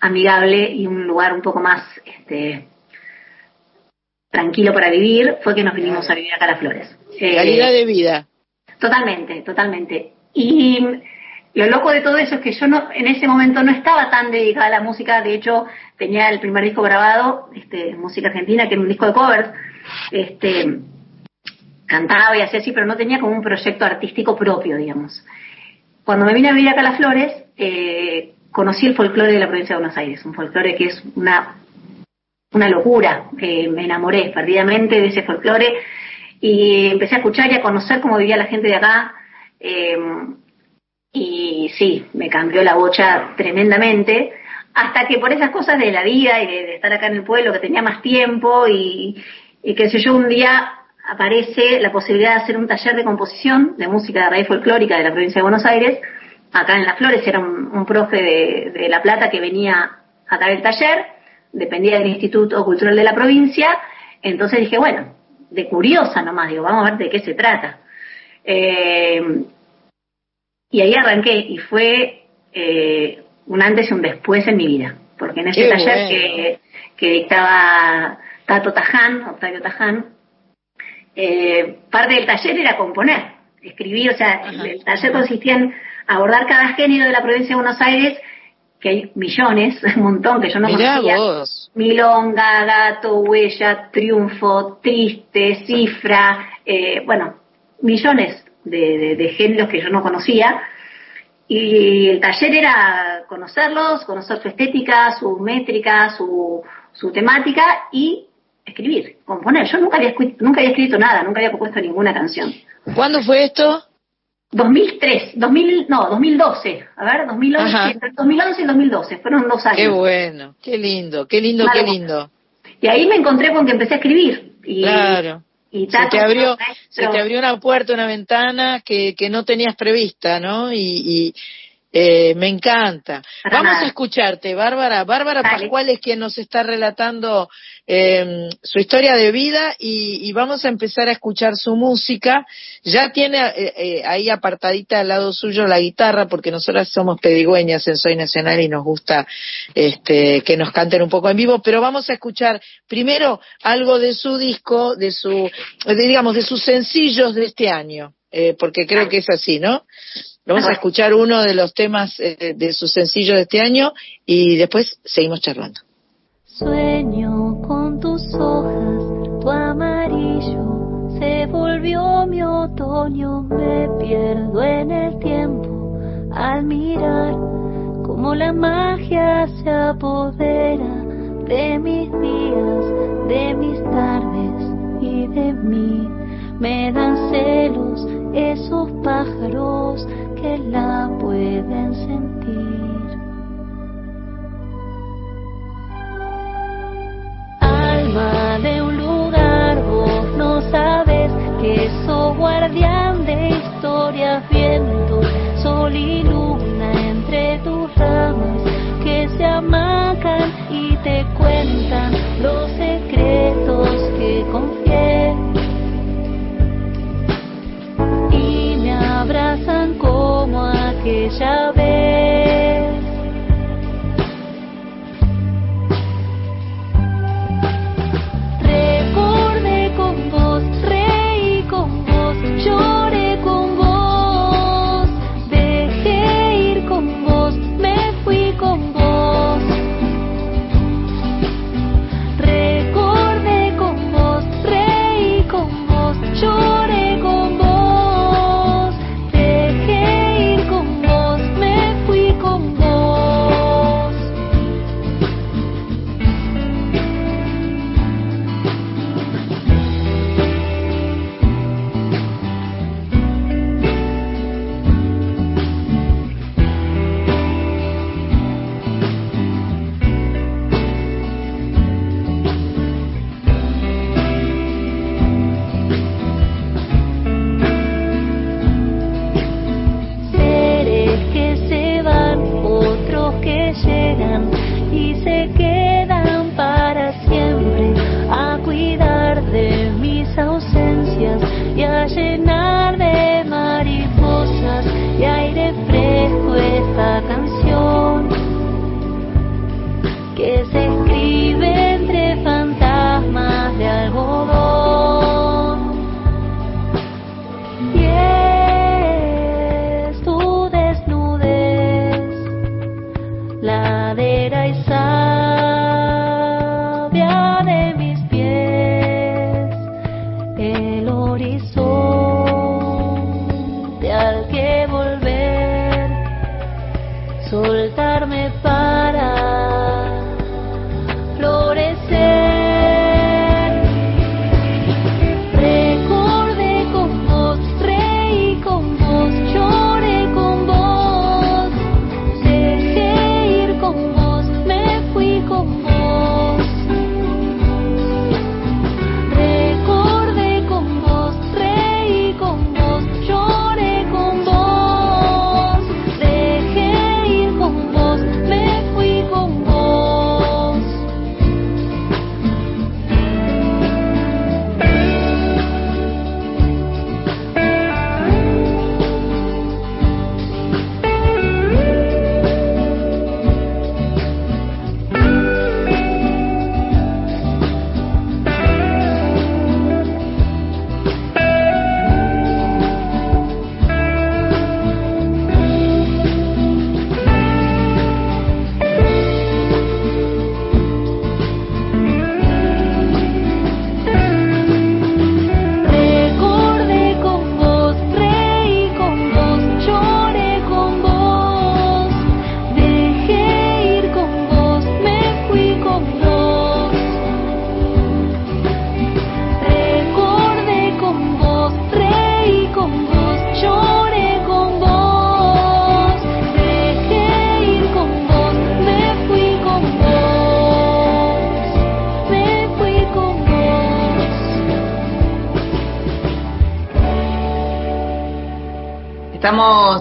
amigable y un lugar un poco más este, tranquilo para vivir, fue que nos vinimos a vivir acá a Las Flores. Eh, Calidad de vida. Totalmente, totalmente. Y lo loco de todo eso es que yo no, en ese momento no estaba tan dedicada a la música, de hecho tenía el primer disco grabado, este, música argentina, que era un disco de covers, este, cantaba y hacía así, pero no tenía como un proyecto artístico propio, digamos. Cuando me vine a vivir acá a Las Flores, eh, conocí el folclore de la provincia de Buenos Aires, un folclore que es una, una locura, que me enamoré perdidamente de ese folclore y empecé a escuchar y a conocer cómo vivía la gente de acá. Eh, y sí, me cambió la bocha tremendamente, hasta que por esas cosas de la vida y de, estar acá en el pueblo, que tenía más tiempo y, y qué sé yo, un día aparece la posibilidad de hacer un taller de composición de música de raíz folclórica de la provincia de Buenos Aires, acá en Las Flores, era un, profe de, de, La Plata que venía a dar el taller, dependía del Instituto Cultural de la provincia, entonces dije, bueno, de curiosa nomás, digo, vamos a ver de qué se trata. Eh, y ahí arranqué y fue eh, un antes y un después en mi vida, porque en ese taller que, que, dictaba Tato Taján, Octavio Taján, eh, parte del taller era componer, escribir, o sea, el taller consistía en abordar cada género de la provincia de Buenos Aires, que hay millones, un montón que yo no conocía. Milonga, gato, huella, triunfo, triste, cifra, eh, bueno, millones de, géneros que yo no conocía. Y el taller era conocerlos, conocer su estética, su métrica, su, su temática y escribir, componer. Yo nunca había, nunca había escrito nada, nunca había compuesto ninguna canción. ¿Cuándo fue esto? 2003, 2000, no, 2012. A ver, 2011, entre 2011 y 2012, fueron dos años. Qué bueno, qué lindo, qué lindo, qué lindo. Y ahí me encontré con que empecé a escribir. Y, claro se te abrió se te abrió una puerta una ventana que, que no tenías prevista no y, eh, me encanta. Vamos a escucharte, Bárbara. Bárbara Pascual es quien nos está relatando eh, su historia de vida y, vamos a empezar a escuchar su música. Ya tiene eh, eh, ahí apartadita al lado suyo la guitarra porque nosotras somos pedigüeñas en Soy Nacional y nos gusta este, que nos canten un poco en vivo, pero vamos a escuchar primero algo de su disco, de su, digamos, de sus sencillos de este año, porque creo que es así, ¿no? Vamos a escuchar uno de los temas eh, de su sencillo de este año y después seguimos charlando. Sueño con tus hojas, tu amarillo se volvió mi otoño, me pierdo en el tiempo al mirar cómo la magia se apodera de mis días, de mis tardes y de mí. Me dan celos esos pájaros que la pueden sentir. Alma de un lugar, vos no sabes que sos guardián de historias, viento, sol y luna entre tus ramas que se amacan y te cuentan los secretos que confié. Abrazan como aquella vez.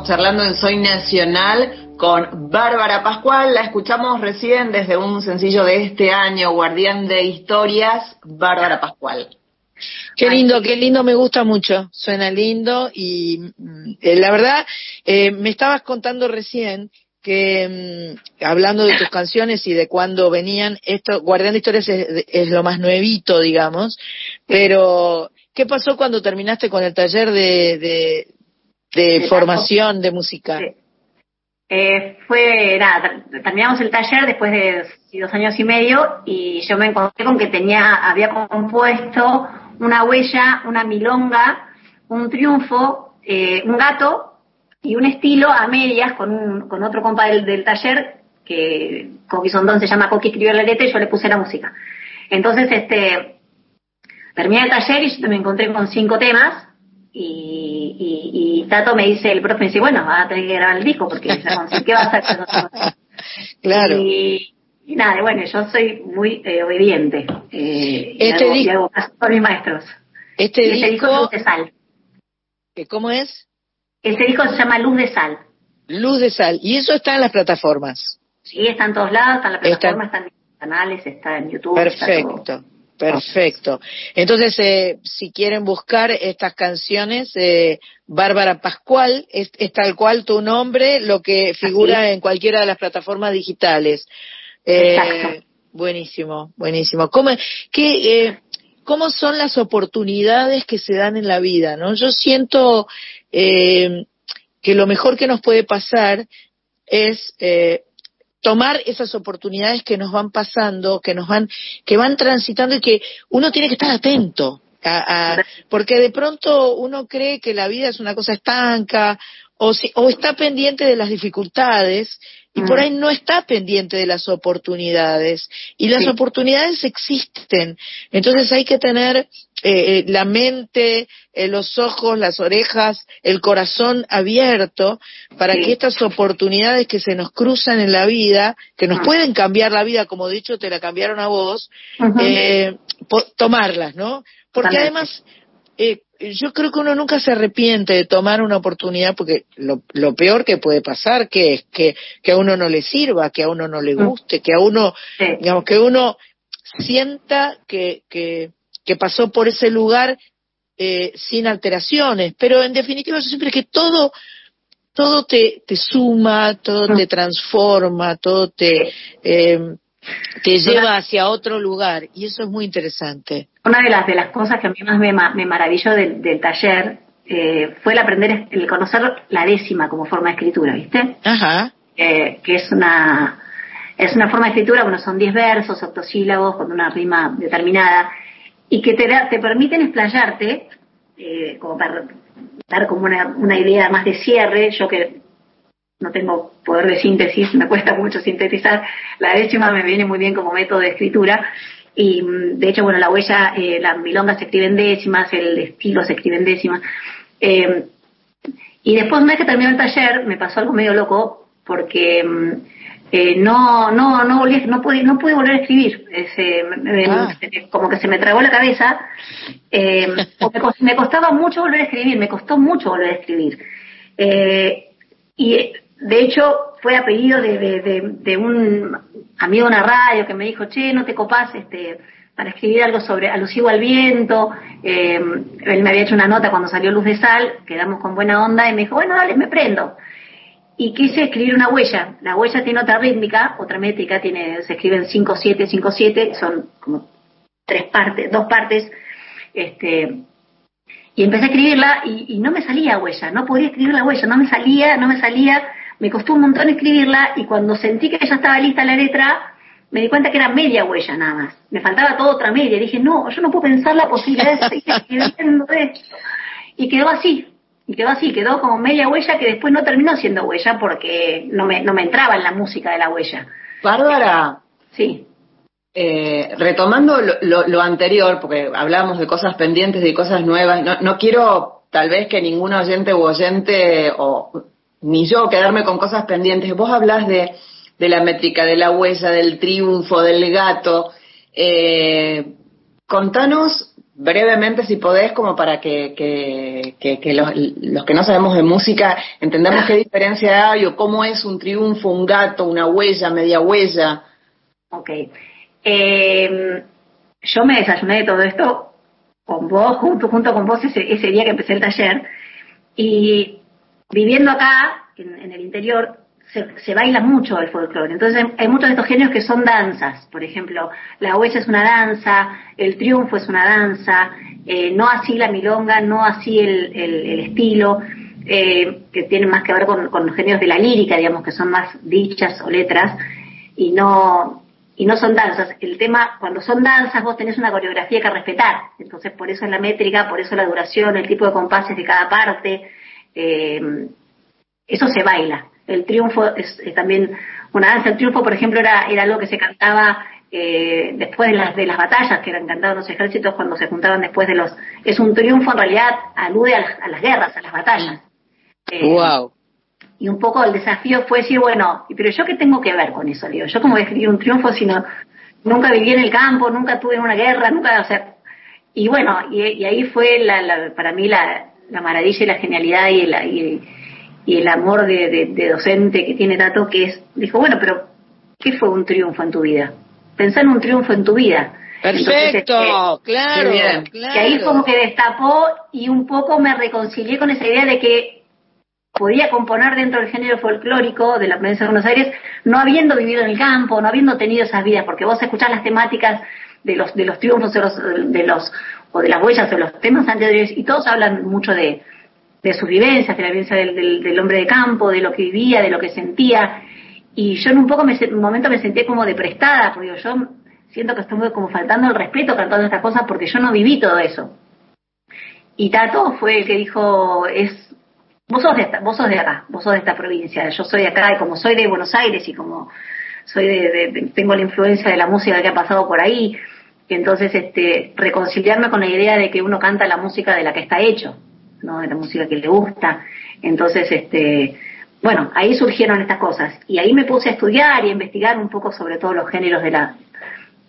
Estamos charlando en Soy Nacional con Bárbara Pascual. La escuchamos recién desde un sencillo de este año, Guardián de Historias, Bárbara Pascual. Qué lindo, qué lindo, me gusta mucho, suena lindo y mm, eh, la verdad, eh, me estabas contando recién que mm, hablando de tus canciones y de cuándo venían, esto, Guardián de Historias es, lo más nuevito, digamos, pero ¿qué pasó cuando terminaste con el taller de, de formación de música? Eh, fue, nada, terminamos el taller después de dos años y medio y yo me encontré con que tenía, había compuesto una huella, una milonga, un triunfo, eh, un gato y un estilo a medias con, un, con otro compa del, taller que Coqui Sondón se llama Coqui escribió la letra y yo le puse la música. Entonces, este, terminé el taller y me encontré con cinco temas y, y, Tato me dice, el profe me dice, bueno, va a tener que grabar el disco porque ¿qué va a hacer? claro. Y, nada, bueno, yo soy muy eh, obediente. Eh, este disco, con mis maestros. Este, este disco, Luz de Sal. ¿Cómo es? Este disco se llama Luz de Sal. Luz de Sal. ¿Y eso está en las plataformas? Sí, está en todos lados, está en las plataformas, está, en los canales, está en YouTube. Perfecto. Perfecto. Entonces, eh, si quieren buscar estas canciones, eh, Bárbara Pascual, es, tal cual tu nombre, lo que figura en cualquiera de las plataformas digitales. Eh, buenísimo, buenísimo. ¿Cómo, qué, eh, ¿Cómo son las oportunidades que se dan en la vida? ¿no? Yo siento eh, que lo mejor que nos puede pasar es eh, tomar esas oportunidades que nos van pasando, que nos van, que van transitando y que uno tiene que estar atento. A, porque de pronto uno cree que la vida es una cosa estanca o, si, o está pendiente de las dificultades y por ahí no está pendiente de las oportunidades y las oportunidades existen entonces hay que tener eh, eh, la mente eh, los ojos las orejas el corazón abierto para que estas oportunidades que se nos cruzan en la vida que nos ah. pueden cambiar la vida como he dicho te la cambiaron a vos tomarlas no porque además eh, yo creo que uno nunca se arrepiente de tomar una oportunidad porque lo, lo peor que puede pasar que es que, que a uno no le sirva, que a uno no le guste, que a uno, digamos, que uno sienta que, que, que pasó por ese lugar eh, sin alteraciones, pero en definitiva yo siempre que todo todo te, te suma, todo te transforma, todo te, eh, te lleva hacia otro lugar y eso es muy interesante. Una de las de las cosas que a mí más me, me maravilló del, del taller eh, fue el aprender, el conocer la décima como forma de escritura, ¿viste? Ajá. Eh, que es una es una forma de escritura, bueno, son diez versos, octosílabos, con una rima determinada, y que te, te permiten explayarte, eh, como para dar como una, una idea más de cierre, yo que no tengo poder de síntesis, me cuesta mucho sintetizar, la décima me viene muy bien como método de escritura, y mm, de hecho, bueno, la huella, eh, la milonga se escribe en décimas, el estilo se escribe en décimas. Eh, y después, una vez que terminó el taller, me pasó algo medio loco, porque mm, eh, no, no, no volví, no pude, no pude volver a escribir. Ese, ah. como que se me tragó la cabeza. Eh, me, costaba mucho volver a escribir, me costó mucho volver a escribir. Eh, y de hecho, fue a pedido de, de, de, un amigo de una radio que me dijo, che, no te copas este, para escribir algo sobre alusivo al viento. Eh, él me había hecho una nota cuando salió Luz de Sal, quedamos con buena onda y me dijo, bueno, dale, me prendo y quise escribir una huella. La huella tiene otra rítmica, otra métrica, tiene, se escriben 5-7, 5-7, son como tres partes, dos partes, este, y empecé a escribirla y, no me salía huella, no podía escribir la huella, no me salía, no me salía, me costó un montón escribirla y cuando sentí que ya estaba lista la letra, me di cuenta que era media huella nada más, me faltaba toda otra media, dije, no, yo no puedo pensar la posibilidad de seguir escribiendo esto. Y quedó así, y quedó así, quedó como media huella que después no terminó siendo huella porque no me, no me entraba en la música de la huella. Bárbara. Sí. Eh, retomando lo, lo, anterior, porque hablábamos de cosas pendientes, de cosas nuevas, no, no quiero tal vez que ningún oyente u oyente, o ni yo, quedarme con cosas pendientes. Vos hablas de, de la métrica, de la huella, del triunfo, del gato. Eh, contanos brevemente, si podés, como para que, los, que no sabemos de música entendamos qué diferencia hay o cómo es un triunfo, un gato, una huella, media huella. Ok. Eh, yo me desayuné de todo esto con vos, junto, junto con vos ese, ese día que empecé el taller, y viviendo acá, en el interior, se, baila mucho el folclore. Entonces hay, muchos de estos géneros que son danzas. Por ejemplo, la huella es una danza, el triunfo es una danza, eh, no así la milonga, no así el, el, estilo, eh, que tiene más que ver con, los géneros de la lírica, digamos, que son más dichas o letras, y no, y no son danzas. El tema, cuando son danzas, vos tenés una coreografía que respetar. Entonces, por eso es la métrica, por eso la duración, el tipo de compases de cada parte. Eh, eso se baila el triunfo es, también una danza. El triunfo, por ejemplo, era, era algo que se cantaba eh, después de las, de las batallas, que eran cantados los ejércitos cuando se juntaban después de los... Es un triunfo, en realidad, alude a las, guerras, a las batallas. wow. Eh, y un poco el desafío fue decir, bueno, pero yo qué tengo que ver con eso, digo, yo como voy a escribir un triunfo si no, nunca viví en el campo, nunca tuve una guerra, nunca, o sea, y bueno, y, ahí fue la, para mí la, la maravilla y la genialidad y, la, y, y el amor de, docente que tiene Tato, que es, dijo, bueno, pero ¿qué fue un triunfo en tu vida? Pensá en un triunfo en tu vida. Perfecto, este, claro, claro. Y ahí como que destapó y un poco me reconcilié con esa idea de que podía componer dentro del género folclórico de la provincia de Buenos Aires, no habiendo vivido en el campo, no habiendo tenido esas vidas, porque vos escuchás las temáticas de los, de los triunfos de los, de los, o de las huellas o los temas anteriores, y todos hablan mucho de, de sus vivencias, de la vivencia del, del, hombre de campo, de lo que vivía, de lo que sentía. Y yo en un poco, me, un momento me sentí como deprestada, porque yo siento que estoy como faltando el respeto cantando estas cosas porque yo no viví todo eso. Y Tato fue el que dijo, es, vos sos de, esta, vos sos de acá, vos sos de esta provincia, yo soy de acá y como soy de Buenos Aires y como soy de, tengo la influencia de la música que ha pasado por ahí, entonces este, reconciliarme con la idea de que uno canta la música de la que está hecho ¿no? de la música que le gusta. Entonces, este, bueno, ahí surgieron estas cosas. Y ahí me puse a estudiar y a investigar un poco sobre todos los géneros de la,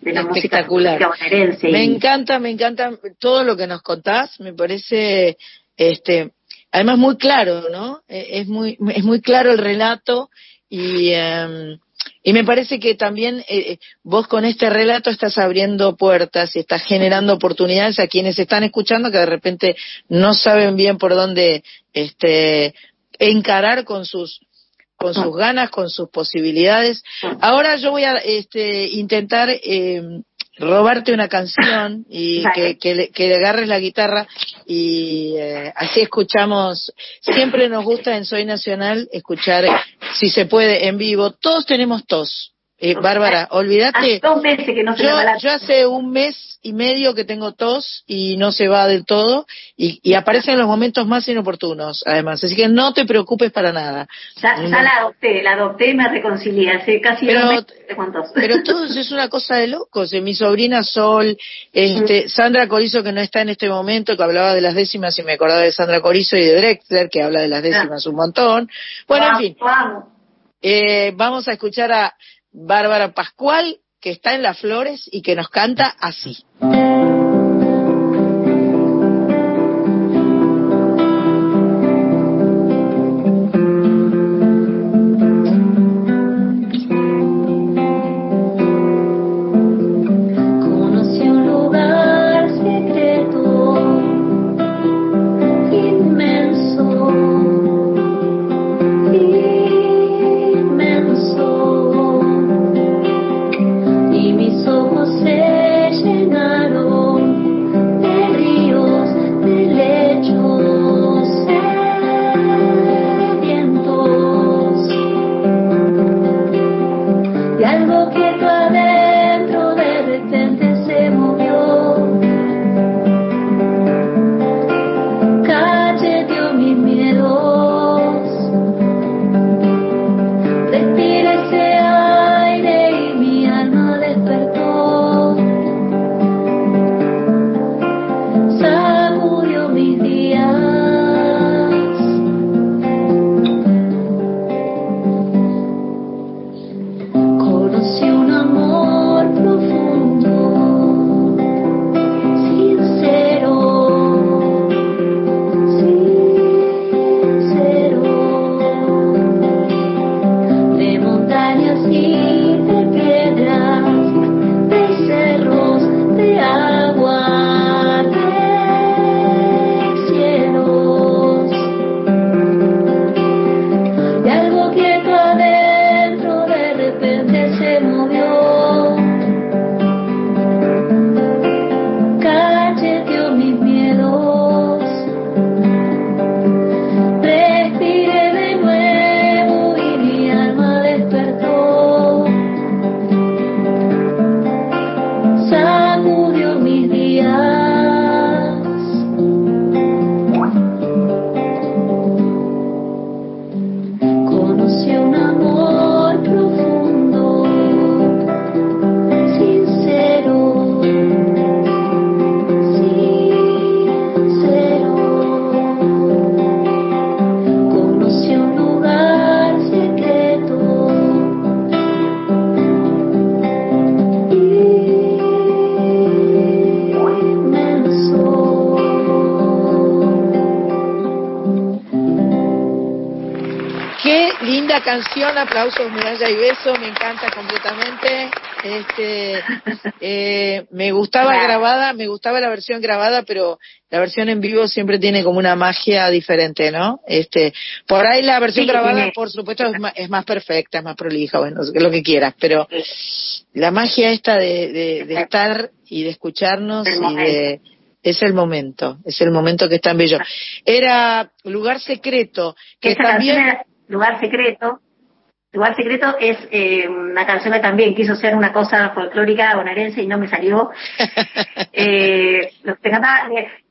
de la música, bonaerense. Me encanta, me encanta todo lo que nos contás, me parece, este, además muy claro, ¿no? E, es muy, es muy claro el relato y, em, Y me parece que también eh, eh, vos con este relato estás abriendo puertas y estás generando oportunidades a quienes están escuchando que de repente no saben bien por dónde este, encarar con sus con sus ganas, con sus posibilidades. Ahora yo voy a este, intentar eh, robarte una canción y que, que, le, que, agarres la guitarra y eh, así escuchamos. Siempre nos gusta en Soy Nacional escuchar, si se puede, en vivo. Todos tenemos tos. Eh, Bárbara, olvídate. yo, hace un mes y medio que tengo tos y no se va del todo y, y aparece en los momentos más inoportunos, además. Así que no te preocupes para nada. Ya, la adopté, la adopté y me reconcilié hace casi pero, meses Pero todo es una cosa de locos. Eh, mi sobrina Sol, este, Sandra Corizo, que no está en este momento, que hablaba de las décimas y me acordaba de Sandra Corizo y de Drexler, que habla de las décimas un montón. Bueno, en fin. Eh, vamos a escuchar a Bárbara Pascual, que está en Las Flores y que nos canta así. Aplausos, medalla y beso, me encanta completamente. Este, eh, me gustaba grabada, me gustaba la versión grabada, pero la versión en vivo siempre tiene como una magia diferente, ¿no? Este, por ahí la versión grabada, por supuesto, es más, perfecta, es más prolija, bueno, lo que quieras, pero la magia esta de, de, estar y de escucharnos y de es el momento, es el momento que es tan bello. Era Lugar Secreto, que también... Lugar Secreto, Lugar Secreto es eh, una canción que también quiso ser una cosa folclórica bonaerense y no me salió. eh, lo que cantaba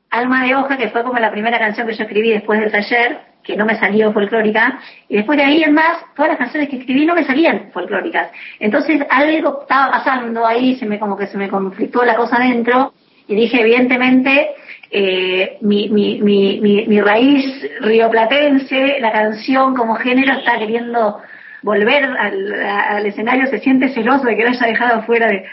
Alma de Hoja, que fue como la primera canción que yo escribí después del taller, que no me salió folclórica, y después de ahí en más, todas las canciones que escribí no me salían folclóricas. Entonces algo estaba pasando ahí, se me como que se me conflictó la cosa adentro, y dije, evidentemente, eh, mi, mi, mi, mi, raíz rioplatense, la canción como género está queriendo volver al, escenario, se siente celoso de que lo haya dejado fuera de,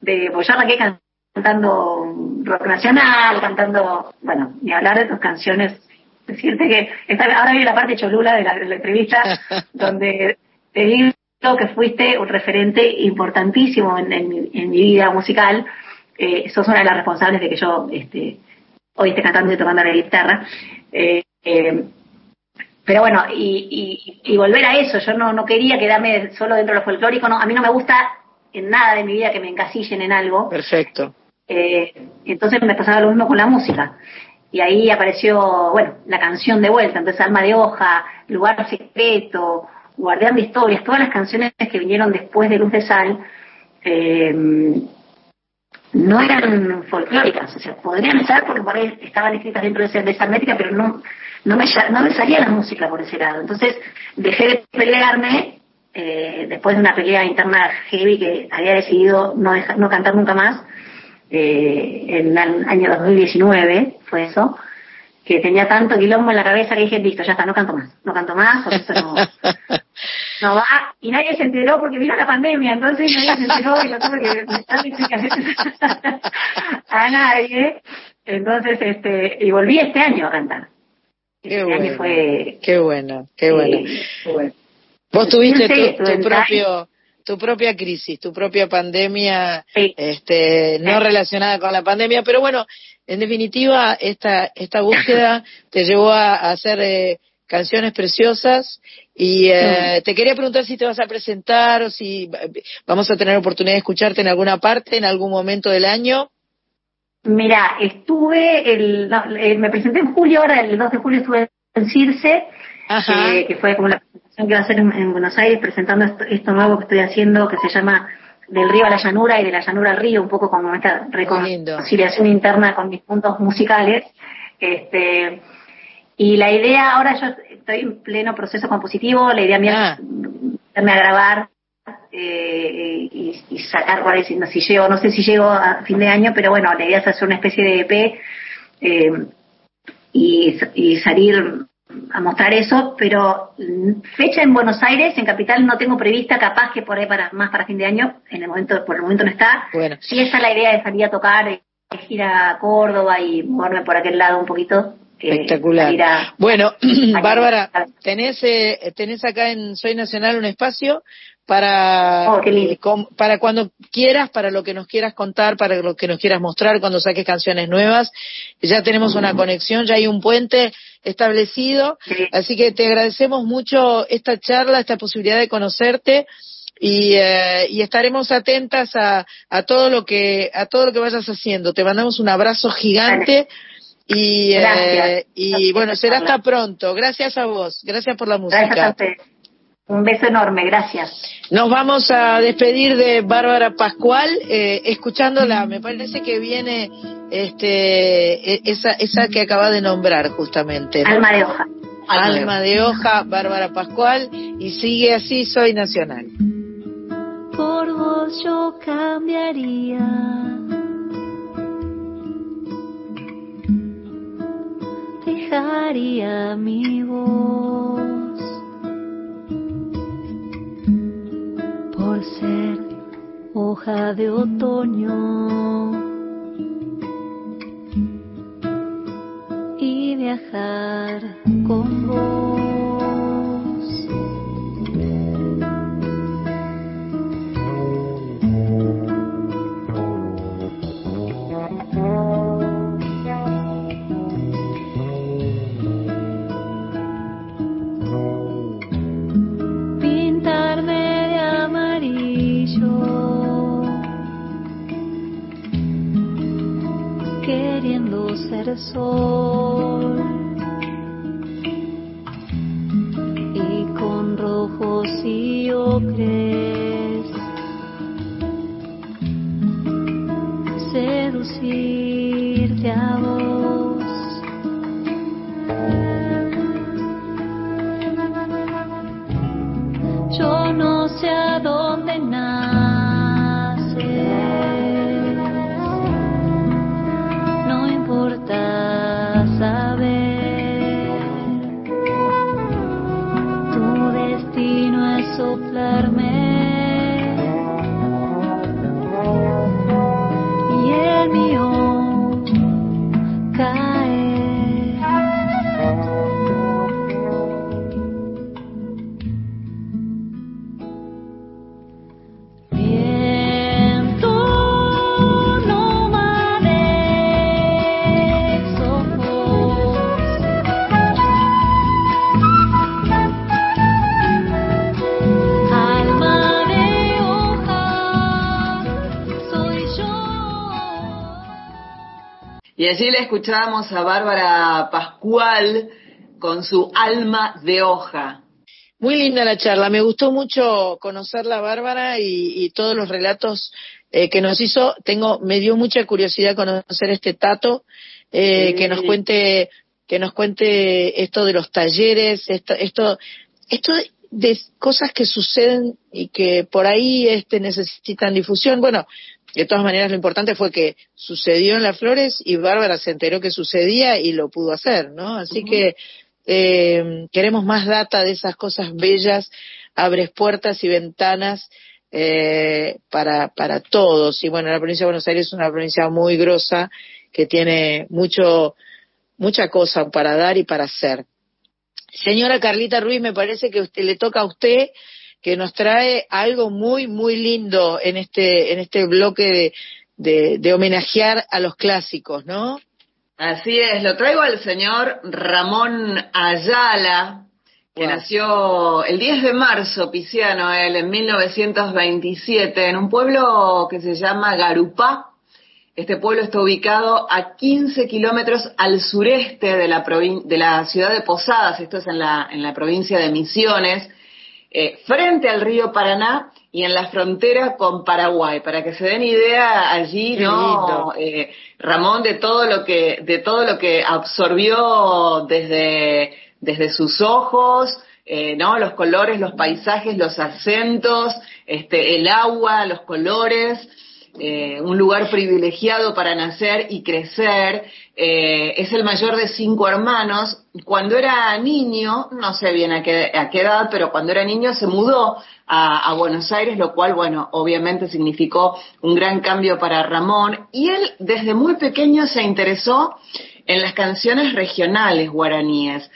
de que cantando rock nacional, cantando, bueno, ni hablar de tus canciones. Decirte que ahora viene la parte cholula de la, entrevista, donde te digo que fuiste un referente importantísimo en, mi, vida musical. Eh, sos una de las responsables de que yo este, hoy esté cantando y tocando la guitarra. Eh, eh, pero bueno, y, volver a eso, yo no, no quería quedarme solo dentro de lo folclórico, no, a mí no me gusta en nada de mi vida que me encasillen en algo. Perfecto. Eh, entonces me pasaba lo mismo con la música. Y ahí apareció, bueno, la canción de vuelta, entonces Alma de Hoja, Lugar Secreto, Guardián de Historias, todas las canciones que vinieron después de Luz de Sal, eh, no eran folclóricas, o sea, podrían ser porque por ahí estaban escritas dentro de, esa métrica, pero no, no, me, no me salía la música por ese lado. Entonces dejé de pelearme eh, después de una pelea interna heavy que había decidido no, no cantar nunca más, eh, en el año 2019 fue eso, que tenía tanto quilombo en la cabeza que dije, listo, ya está, no canto más, no canto más, porque eso no, no va, y nadie se enteró porque vino la pandemia, entonces nadie se enteró y lo tuve que dar explicaciones a nadie, entonces, este, y volví este año a cantar. Qué este bueno, fue, qué bueno, qué bueno. Vos tuviste tu propio tu propia crisis, tu propia pandemia, este, no relacionada con la pandemia, pero bueno, en definitiva, esta, esta búsqueda te llevó a, hacer eh, canciones preciosas y eh, te quería preguntar si te vas a presentar o si vamos a tener oportunidad de escucharte en alguna parte, en algún momento del año. Mira, estuve, el, eh, me presenté en julio, ahora el 2 de julio estuve en Circe, que fue como la que va a hacer en, Buenos Aires presentando esto, nuevo que estoy haciendo que se llama Del río a la llanura y de la llanura al río, un poco como esta reconciliación interna con mis puntos musicales. Este, y la idea, ahora yo estoy en pleno proceso compositivo, la idea mía es ah. a grabar eh, y, sacar por si, no, si llego, no sé si llego a fin de año, pero bueno, la idea es hacer una especie de EP eh, y, y salir a mostrar eso, pero fecha en Buenos Aires, en Capital, no tengo prevista, capaz que por ahí para más para fin de año, en el momento, por el momento no está. Bueno. Sí está la idea de salir a tocar, ir a Córdoba y moverme por aquel lado un poquito. Espectacular. bueno, Bárbara, tenés, eh, tenés acá en Soy Nacional un espacio para, oh, eh, para cuando quieras, para lo que nos quieras contar, para lo que nos quieras mostrar, cuando saques canciones nuevas. Ya tenemos una conexión, ya hay un puente establecido, así que te agradecemos mucho esta charla, esta posibilidad de conocerte. Y, eh, y estaremos atentas a, a todo lo que a todo lo que vayas haciendo. Te mandamos un abrazo gigante y, eh, y bueno, será hasta pronto. Gracias a vos. Gracias por la música. Un beso enorme, gracias. Nos vamos a despedir de Bárbara Pascual, eh, escuchándola. Me parece que viene este, e, esa, esa que acaba de nombrar justamente. Alma de hoja. Alma de hoja, Bárbara Pascual, y sigue así, soy nacional. Por vos yo cambiaría. Dejaría mi por ser hoja de otoño y viajar sol Y allí le escuchábamos a Bárbara Pascual con su alma de hoja. Muy linda la charla, me gustó mucho conocerla Bárbara y, todos los relatos eh, que nos hizo. Tengo, me dio mucha curiosidad conocer este Tato, eh, que nos cuente, que nos cuente esto de los talleres, esto, esto, esto de cosas que suceden y que por ahí este necesitan difusión. Bueno, de todas maneras lo importante fue que sucedió en las flores y Bárbara se enteró que sucedía y lo pudo hacer, ¿no? Así que eh, queremos más data de esas cosas bellas, abres puertas y ventanas eh, para, para todos. Y bueno, la provincia de Buenos Aires es una provincia muy grosa que tiene mucho, mucha cosa para dar y para hacer. Señora Carlita Ruiz, me parece que usted, le toca a usted que nos trae algo muy, muy lindo en este, en este bloque de, de, homenajear a los clásicos, ¿no? Así es, lo traigo al señor Ramón Ayala, que nació el 10 de marzo, Pisiano, él, en 1927, en un pueblo que se llama Garupá. Este pueblo está ubicado a 15 kilómetros al sureste de la, de la ciudad de Posadas, esto es en la, en la provincia de Misiones, eh, frente al río Paraná y en la frontera con Paraguay, para que se den idea allí, ¿no? Eh, Ramón de todo lo que, de todo lo que absorbió desde, desde sus ojos, eh, ¿no? Los colores, los paisajes, los acentos, este, el agua, los colores, eh, un lugar privilegiado para nacer y crecer. Eh, es el mayor de cinco hermanos. Cuando era niño, no sé bien a qué, a qué edad, pero cuando era niño se mudó a, Buenos Aires, lo cual, bueno, obviamente significó un gran cambio para Ramón. Y él desde muy pequeño se interesó en las canciones regionales guaraníes.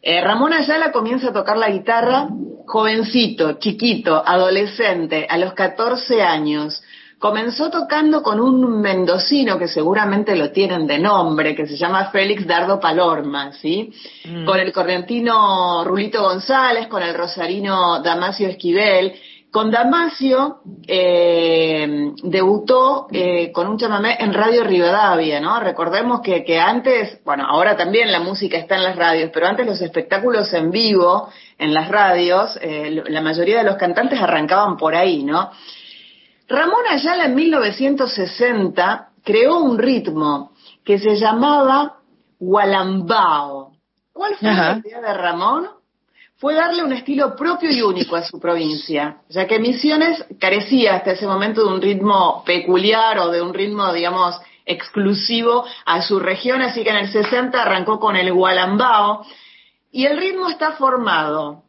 Eh, Ramón Ayala comienza a tocar la guitarra jovencito, chiquito, adolescente, a los 14 años. Comenzó tocando con un mendocino que seguramente lo tienen de nombre, que se llama Félix Dardo Palorma, ¿sí? Mm. Con el corrientino Rulito González, con el rosarino Damasio Esquivel. Con Damasio eh, debutó eh, con un chamamé en Radio Rivadavia, ¿no? Recordemos que, que antes, bueno, ahora también la música está en las radios, pero antes los espectáculos en vivo en las radios, eh, la mayoría de los cantantes arrancaban por ahí, ¿no? Ramón Ayala en 1960 creó un ritmo que se llamaba Gualambao. ¿Cuál fue la idea de Ramón? Fue darle un estilo propio y único a su provincia, ya que Misiones carecía hasta ese momento de un ritmo peculiar o de un ritmo, digamos, exclusivo a su región, así que en el 60 arrancó con el Gualambao, y el ritmo está formado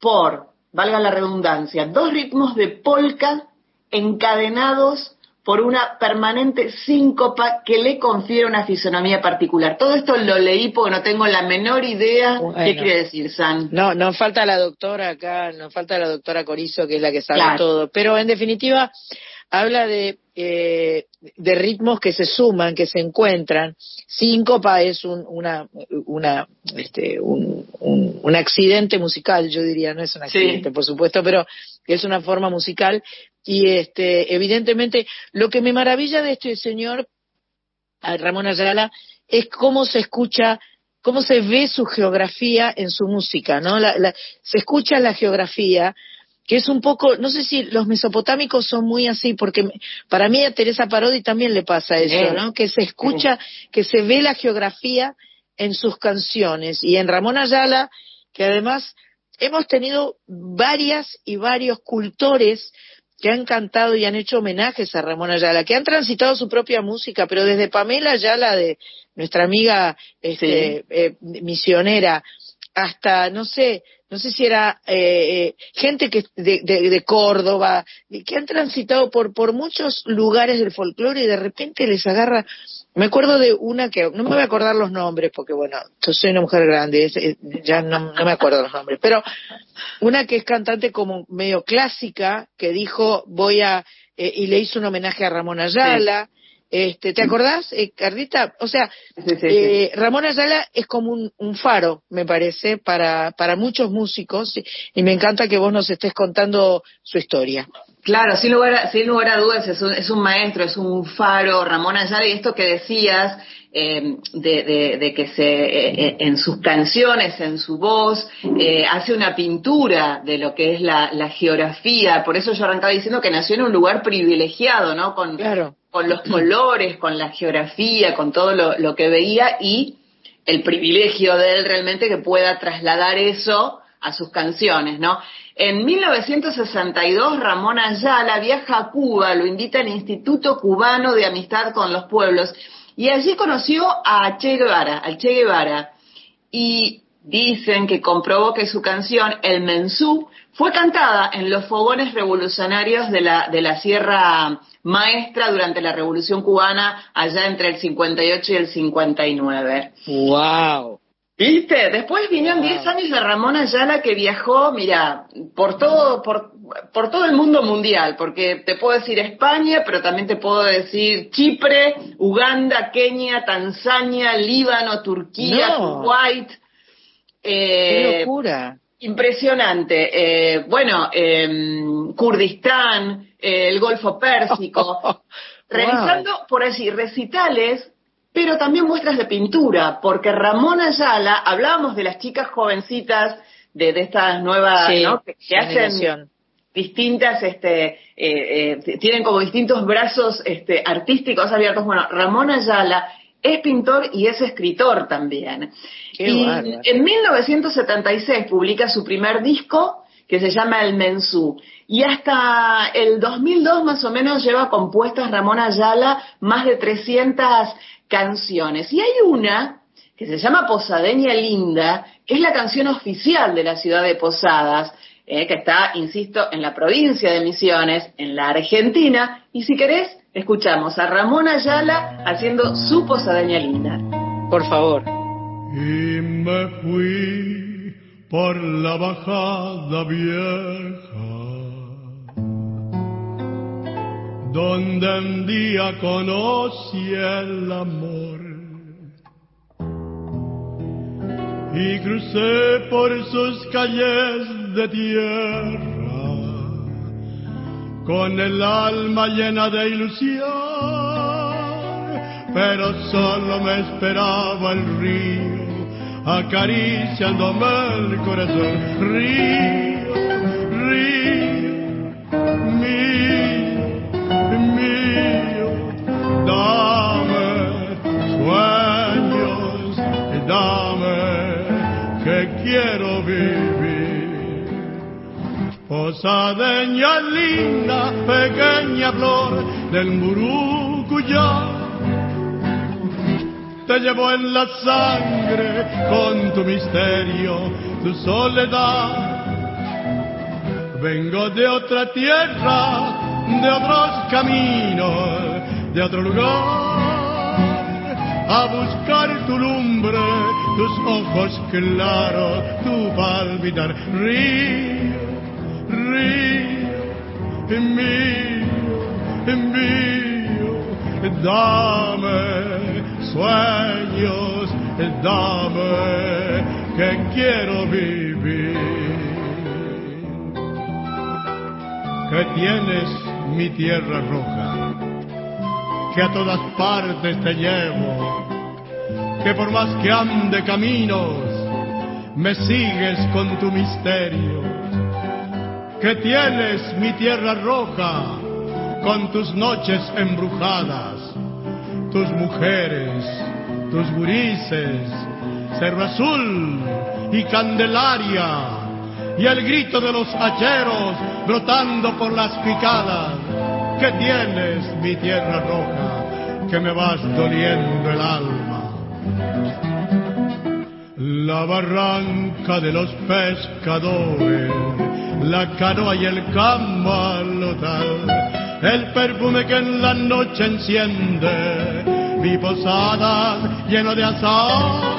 por, valga la redundancia, dos ritmos de polka encadenados por una permanente síncopa que le confiere una fisonomía particular. Todo esto lo leí porque no tengo la menor idea qué quiere decir, San. No, nos falta la doctora acá, nos falta la doctora Corizo, que es la que sabe todo. Pero en definitiva, habla de, eh, de ritmos que se suman, que se encuentran. Síncopa es un, una, una, este, un, un, accidente musical, yo diría, no es un accidente, por supuesto, pero es una forma musical y este, evidentemente, lo que me maravilla de este señor, Ramón Ayala, es cómo se escucha, cómo se ve su geografía en su música, ¿no? se escucha la geografía, que es un poco, no sé si los mesopotámicos son muy así, porque para mí a Teresa Parodi también le pasa eso, ¿no? Que se escucha, que se ve la geografía en sus canciones. Y en Ramón Ayala, que además hemos tenido varias y varios cultores que han cantado y han hecho homenajes a Ramón Ayala, que han transitado su propia música, pero desde Pamela Ayala, de nuestra amiga este, eh, misionera, hasta, no sé, no sé si era eh, eh, gente que de, de, de, Córdoba, que han transitado por, por muchos lugares del folclore y de repente les agarra me acuerdo de una que, no me voy a acordar los nombres porque, bueno, yo soy una mujer grande, ya no, me acuerdo los nombres, pero una que es cantante como medio clásica, que dijo, voy a, eh, y le hizo un homenaje a Ramón Ayala. Este, ¿Te acordás, eh, Cardita? O sea, eh, Ramón Ayala es como un, un, faro, me parece, para, para muchos músicos y me encanta que vos nos estés contando su historia. Claro, sin lugar a, sin lugar a dudas es un, es un maestro, es un faro, Ramón Ayala, y esto que decías eh, de, que se eh, eh, en sus canciones, en su voz, hace una pintura de lo que es la, geografía. Por eso yo arrancaba diciendo que nació en un lugar privilegiado, ¿no? Con, con los colores, con la geografía, con todo lo, lo que veía y el privilegio de él realmente que pueda trasladar eso a sus canciones, ¿no? En 1962, Ramón Ayala viaja a Cuba, lo invita al Instituto Cubano de Amistad con los Pueblos, y allí conoció a Che Guevara, al Che Guevara, y dicen que comprobó que su canción, El Mensú, fue cantada en los fogones revolucionarios de la, de la Sierra Maestra durante la Revolución Cubana, allá entre el 58 y el 59. ¡Wow! ¿Viste? Después vinieron 10 años de Ramón Ayala que viajó, mira, por todo, por, por todo el mundo mundial, porque te puedo decir España, pero también te puedo decir Chipre, Uganda, Kenia, Tanzania, Líbano, Turquía, Kuwait. Eh, ¡Qué locura! Impresionante. Eh, bueno, em, Kurdistán, eh, el Golfo Pérsico, realizando, por así, recitales pero también muestras de pintura, porque Ramón Ayala, hablábamos de las chicas jovencitas de, estas nuevas, ¿no? que, hacen distintas, este, eh, eh, tienen como distintos brazos este, artísticos abiertos. Bueno, Ramón Ayala es pintor y es escritor también. y en 1976 publica su primer disco que se llama El Mensú. Y hasta el 2002 más o menos lleva compuestas Ramón Ayala más de 300 canciones. Y hay una que se llama Posadeña Linda, que es la canción oficial de la ciudad de Posadas, eh, que está, insisto, en la provincia de Misiones, en la Argentina. Y si querés, escuchamos a Ramón Ayala haciendo su Posadeña Linda. Por favor. Y me fui por la bajada vieja donde un día conocí el amor. Y crucé por sus calles de tierra con el alma llena de ilusión, pero solo me esperaba el río acariciándome el corazón. Río, río, mío mío, dame sueños, dame que quiero vivir. Posadeña linda, pequeña flor del Murucuyá, te llevo en la sangre con tu misterio, tu soledad. Vengo de otra tierra de otros caminos, de otro lugar, a buscar tu lumbre, tus ojos claros, tu palpitar. Río, río, mío, mío, dame sueños, dame que quiero vivir. Que tienes mi tierra roja, que a todas partes te llevo, que por más que ande caminos, me sigues con tu misterio, que tienes mi tierra roja, con tus noches embrujadas, tus mujeres, tus gurises, cerro azul y candelaria y el grito de los hacheros brotando por las picadas. Que tienes, mi tierra roja, que me vas doliendo el alma. La barranca de los pescadores, la canoa y el camalotal, el perfume que en la noche enciende mi posada lleno de azar.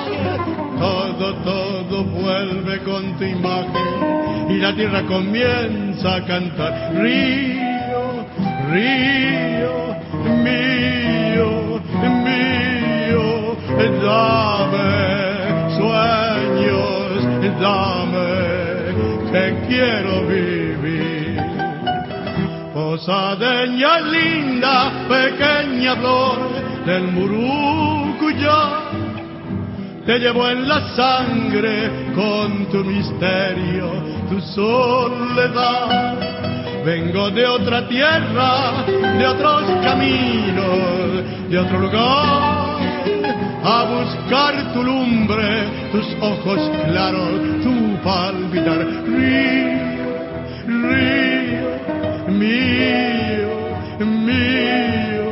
Todo, todo vuelve con tu imagen y la tierra comienza a cantar. Río, río, mío, mío, dame sueños, dame que quiero vivir. Posadeña linda, pequeña flor del Murucuyá, te llevo en la sangre con tu misterio, tu soledad. Vengo de otra tierra, de otros caminos, de otro lugar, a buscar tu lumbre, tus ojos claros, tu palpitar. Río, río, mío, mío,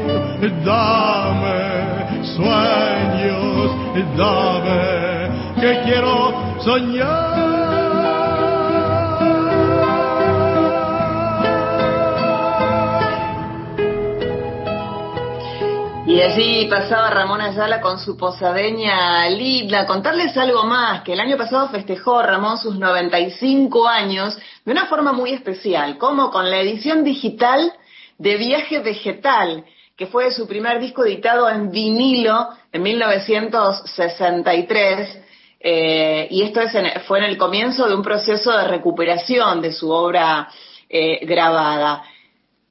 dame sueños, dame que quiero soñar. Y así pasaba Ramón Ayala con su posadeña linda. Contarles algo más, que el año pasado festejó Ramón sus 95 años de una forma muy especial, como con la edición digital de Viaje Vegetal, que fue su primer disco editado en vinilo en 1963. Eh, y esto es fue en el comienzo de un proceso de recuperación de su obra eh, grabada.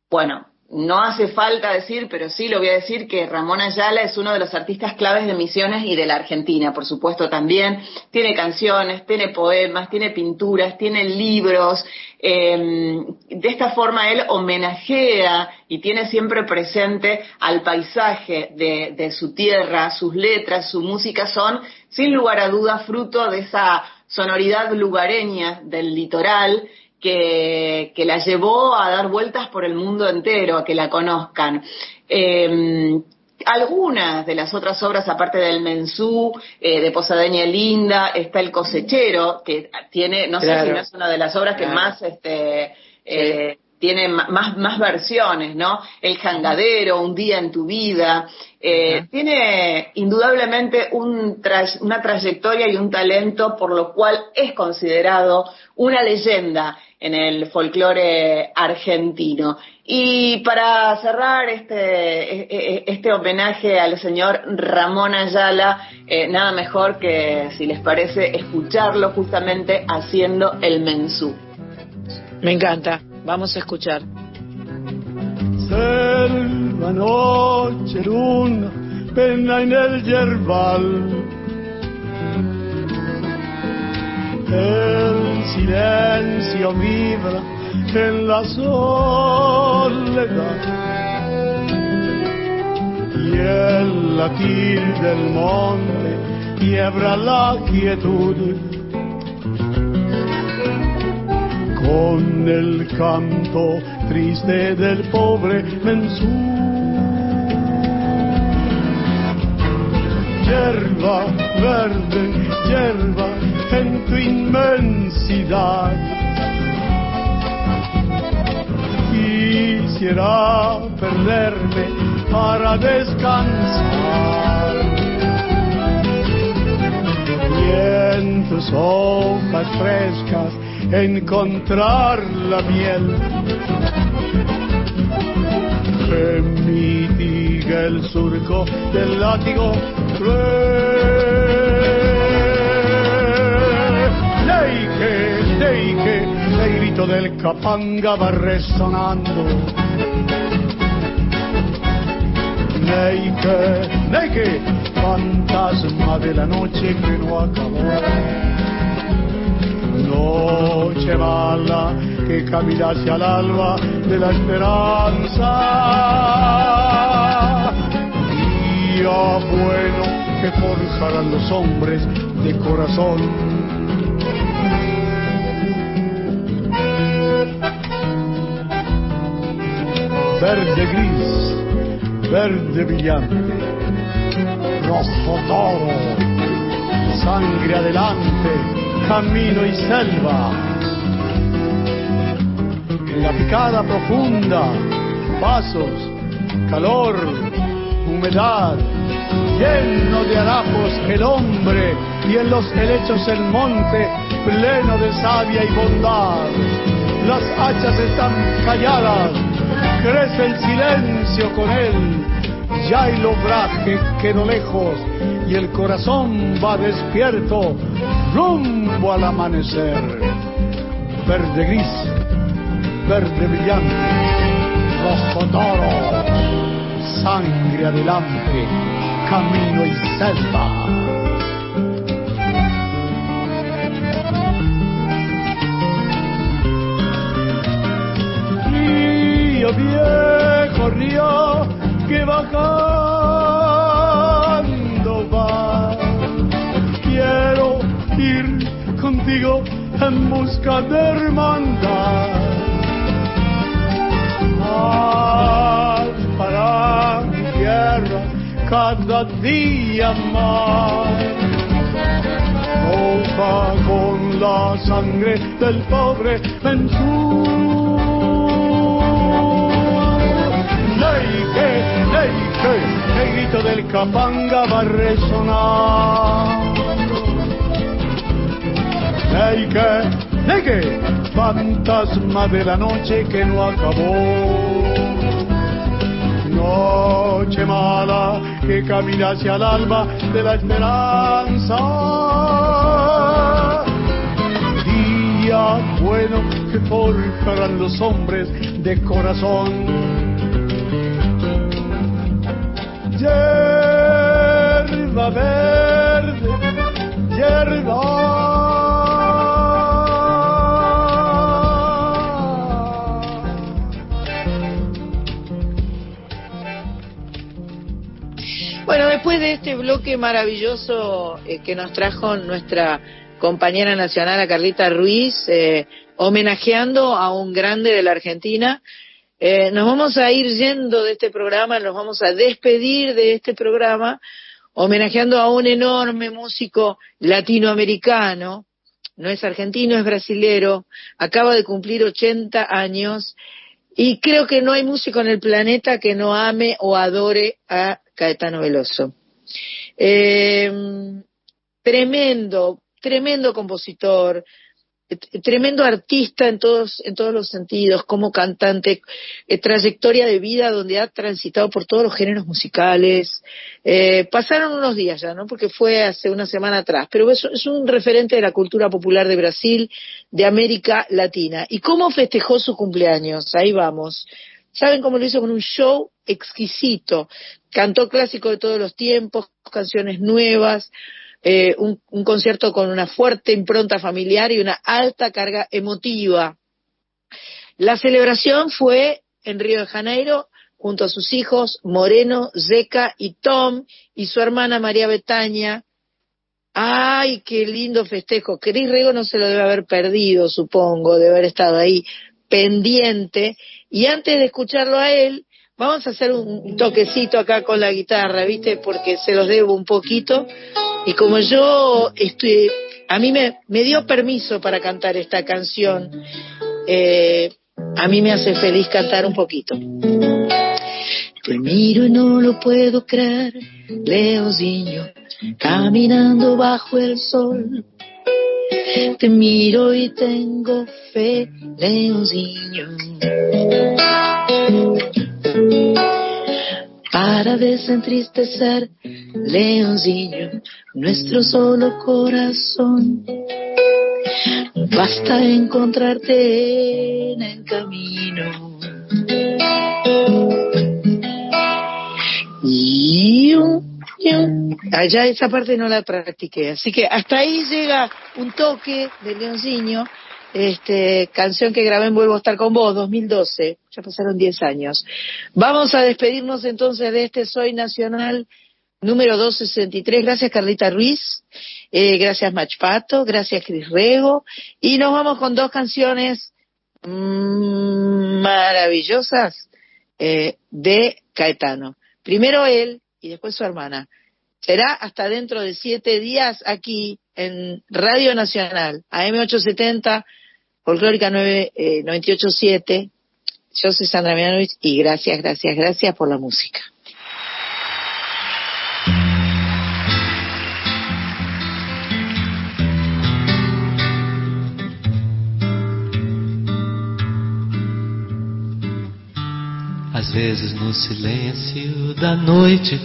Bueno, no hace falta decir, pero sí lo voy a decir, que Ramón Ayala es uno de los artistas claves de Misiones y de la Argentina, por supuesto también. Tiene canciones, tiene poemas, tiene pinturas, tiene libros. Eh, de esta forma él homenajea y tiene siempre presente al paisaje de, de su tierra, sus letras, su música son, sin lugar a dudas, fruto de esa sonoridad lugareña del litoral que, que, la llevó a dar vueltas por el mundo entero, a que la conozcan. Eh, algunas de las otras obras, aparte del Mensú, eh, de Posadeña Linda, está El Cosechero, que tiene, no sé si no es una de las obras que más este, eh, tiene más, más versiones, ¿no? El Jangadero, Un día en tu vida. Eh, tiene indudablemente un una trayectoria y un talento por lo cual es considerado una leyenda en el folclore argentino. Y para cerrar este, e, e, este homenaje al señor Ramón Ayala, eh, nada mejor que, si les parece, escucharlo justamente haciendo el mensú. Me encanta. Vamos a escuchar. Selva, noche, luna, pena en el yerbal. El silencio vibra en la soledad. Y el latir del monte quiebra la quietud con el canto triste del pobre mensú. Hierba verde, hierba en tu inmensidad. Quisiera perderme para descansar. Y en tus hojas frescas encontrar la miel. Que mitiga el surco del látigo Neike, Neike, el grito del capanga va resonando. Neike, Neike, fantasma de la noche que no acabó noche mala que camina hacia el alba de la esperanza. Día bueno que forjarán los hombres de corazón. Verde gris, verde brillante, rojo toro, sangre adelante camino y selva. En la picada profunda, pasos, calor, humedad, lleno de harapos el hombre y en los helechos el monte pleno de savia y bondad. Las hachas están calladas, crece el silencio con él, ya el obraje quedó lejos y el corazón va despierto rumbo al amanecer. Verde gris, verde brillante, rojo toro, sangre adelante, camino y selva. Río viejo, río que bajando en busca de hermandad. para mi tierra cada día más. Roja con la sangre del pobre Benzú. Leike, leike, el grito del capanga va a resonar. Leike, leike, fantasma de la noche que no acabó. Noche mala que camina hacia el alba de la esperanza. Día bueno que forjarán los hombres de corazón. Yerba verde, yerba después de este bloque maravilloso eh, que nos trajo nuestra compañera nacional, a Carlita Ruiz, eh, homenajeando a un grande de la Argentina, eh, nos vamos a ir yendo de este programa, nos vamos a despedir de este programa, homenajeando a un enorme músico latinoamericano, no es argentino, es brasilero, acaba de cumplir 80 años y creo que no hay músico en el planeta que no ame o adore a Caetano Veloso. Eh, tremendo, tremendo compositor, tremendo artista en todos, en todos los sentidos, como cantante, eh, trayectoria de vida donde ha transitado por todos los géneros musicales. Eh, pasaron unos días ya, ¿no? Porque fue hace una semana atrás, pero es, es, un referente de la cultura popular de Brasil, de América Latina. ¿Y cómo festejó su cumpleaños? Ahí vamos. ¿Saben cómo lo hizo con un show exquisito? Cantó clásicos de todos los tiempos, canciones nuevas, eh, un, un, concierto con una fuerte impronta familiar y una alta carga emotiva. La celebración fue en Río de Janeiro junto a sus hijos Moreno, Zeca y Tom y su hermana María Betaña. ¡Ay, qué lindo festejo! Cris Rego no se lo debe haber perdido, supongo, de haber estado ahí pendiente. Y antes de escucharlo a él, vamos a hacer un toquecito acá con la guitarra, ¿viste? Porque se los debo un poquito. Y como yo estoy, a mí me, dio permiso para cantar esta canción, eh, a mí me hace feliz cantar un poquito. Te miro y no lo puedo creer, Leozinho, caminando bajo el sol. Te miro y tengo fe, Leozinho. Para desentristecer, Leoncillo, nuestro solo corazón. Basta encontrarte en el camino. Y allá esa parte no la practiqué, así que hasta ahí llega un toque de Leoncillo este, canción que grabé en Vuelvo a estar con vos, 2012, ya pasaron 10 años. Vamos a despedirnos entonces de este Soy Nacional número 263. Gracias Carlita Ruiz, eh, gracias Machpato, gracias Cris Rego, y nos vamos con dos canciones mmm, maravillosas eh, de Caetano. Primero él y después su hermana. Será hasta dentro de siete días aquí en Radio Nacional, AM870 Folclórica 987. Yo soy Sandra Mianovich y gracias, gracias, gracias por la música. Às vezes no silêncio da noite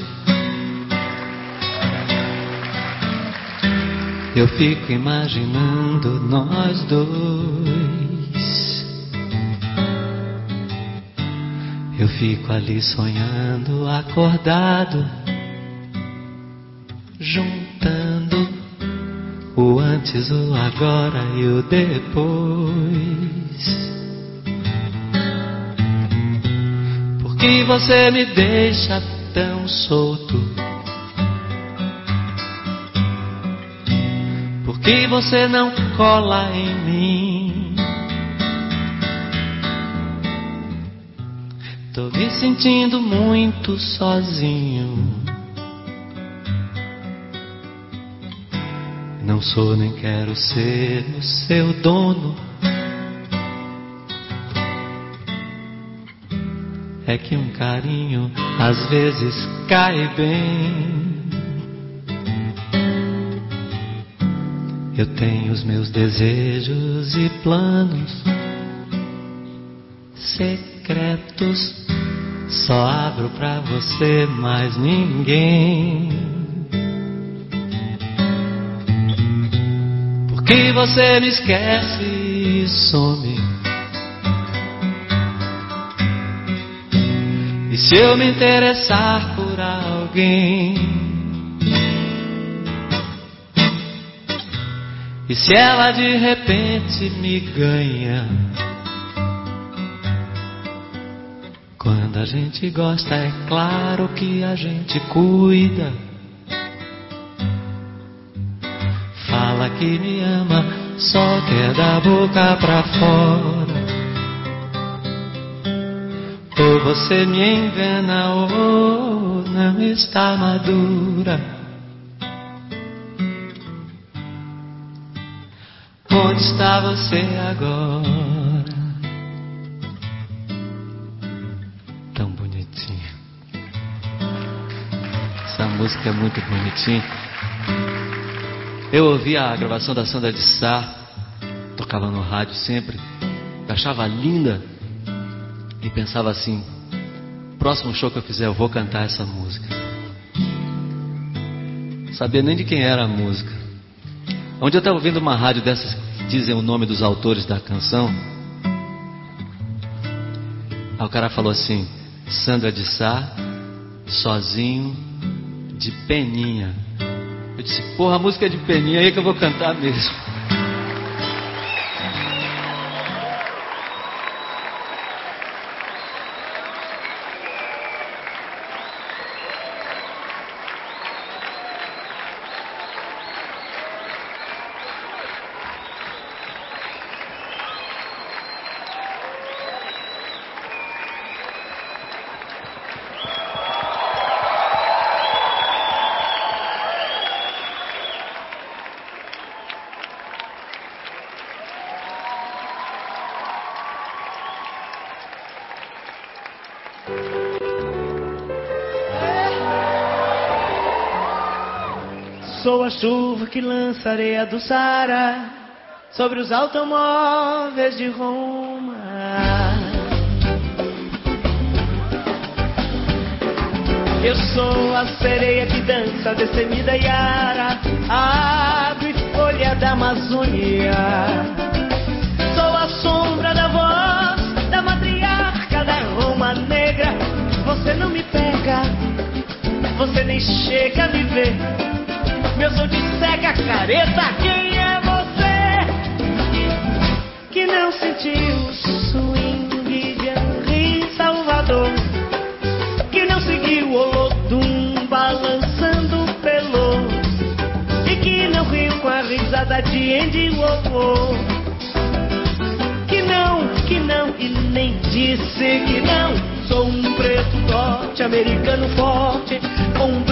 Eu fico imaginando nós dois. Eu fico ali sonhando, acordado, juntando o antes, o agora e o depois. Que você me deixa tão solto? Por que você não cola em mim? Tô me sentindo muito sozinho. Não sou nem quero ser o seu dono. É que um carinho às vezes cai bem. Eu tenho os meus desejos e planos secretos. Só abro pra você, mais ninguém. Porque você me esquece e some. Se eu me interessar por alguém? E se ela de repente me ganha? Quando a gente gosta, é claro que a gente cuida. Fala que me ama, só quer da boca pra fora. Ou você me engana, ou não está madura. Onde está você agora? Tão bonitinha. Essa música é muito bonitinha. Eu ouvia a gravação da Sandra de Sá, tocava no rádio sempre, achava linda e pensava assim: próximo show que eu fizer, eu vou cantar essa música. Sabia nem de quem era a música. Onde eu estava ouvindo uma rádio dessas que dizem o nome dos autores da canção, aí o cara falou assim: Sandra de Sá, sozinho, de peninha. Eu disse: Porra, a música é de peninha aí que eu vou cantar mesmo. Que lança areia do Sara sobre os automóveis de Roma. Eu sou a sereia que dança destemida Yara, a ave folha da Amazônia. Sou a sombra da voz da matriarca da Roma negra. Você não me pega, você nem chega a me ver. Meu som de cega careta, quem é você? Que não sentiu o swing de Henri Salvador. Que não seguiu o Olodum balançando pelo E que não riu com a risada de Andy Warhol Que não, que não e nem disse que não. Sou um preto norte-americano forte Com um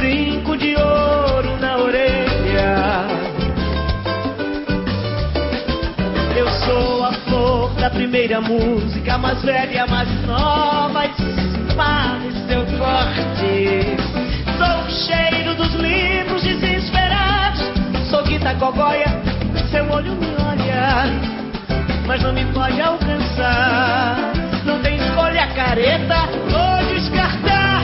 primeira música Mais velha, mais nova Espada e seu corte Sou o cheiro dos livros desesperados Sou Guita Gogóia Seu olho me olha Mas não me pode alcançar. Não tem escolha careta ou descartar.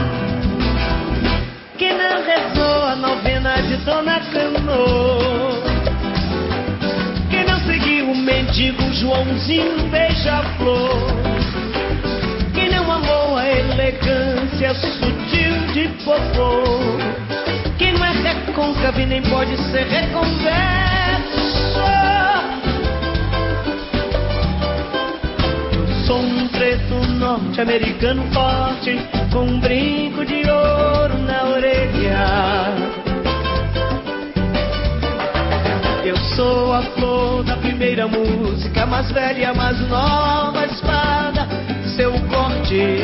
Que não rezou a novena de Dona Cano seguiu o mendigo Joãozinho beija-flor Que não amou a é sutil de popô, que não é recôncavo e nem pode ser reconverso. Sou um preto norte-americano forte, com um brinco de ouro na orelha. Eu sou a flor da primeira música, mais velha, mais nova espada, seu corte.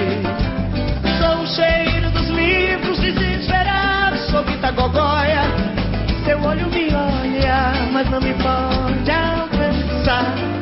Sou o cheiro dos livros desesperados sobre Itagogóia. Seu olho me olha, mas não me pode alcançar.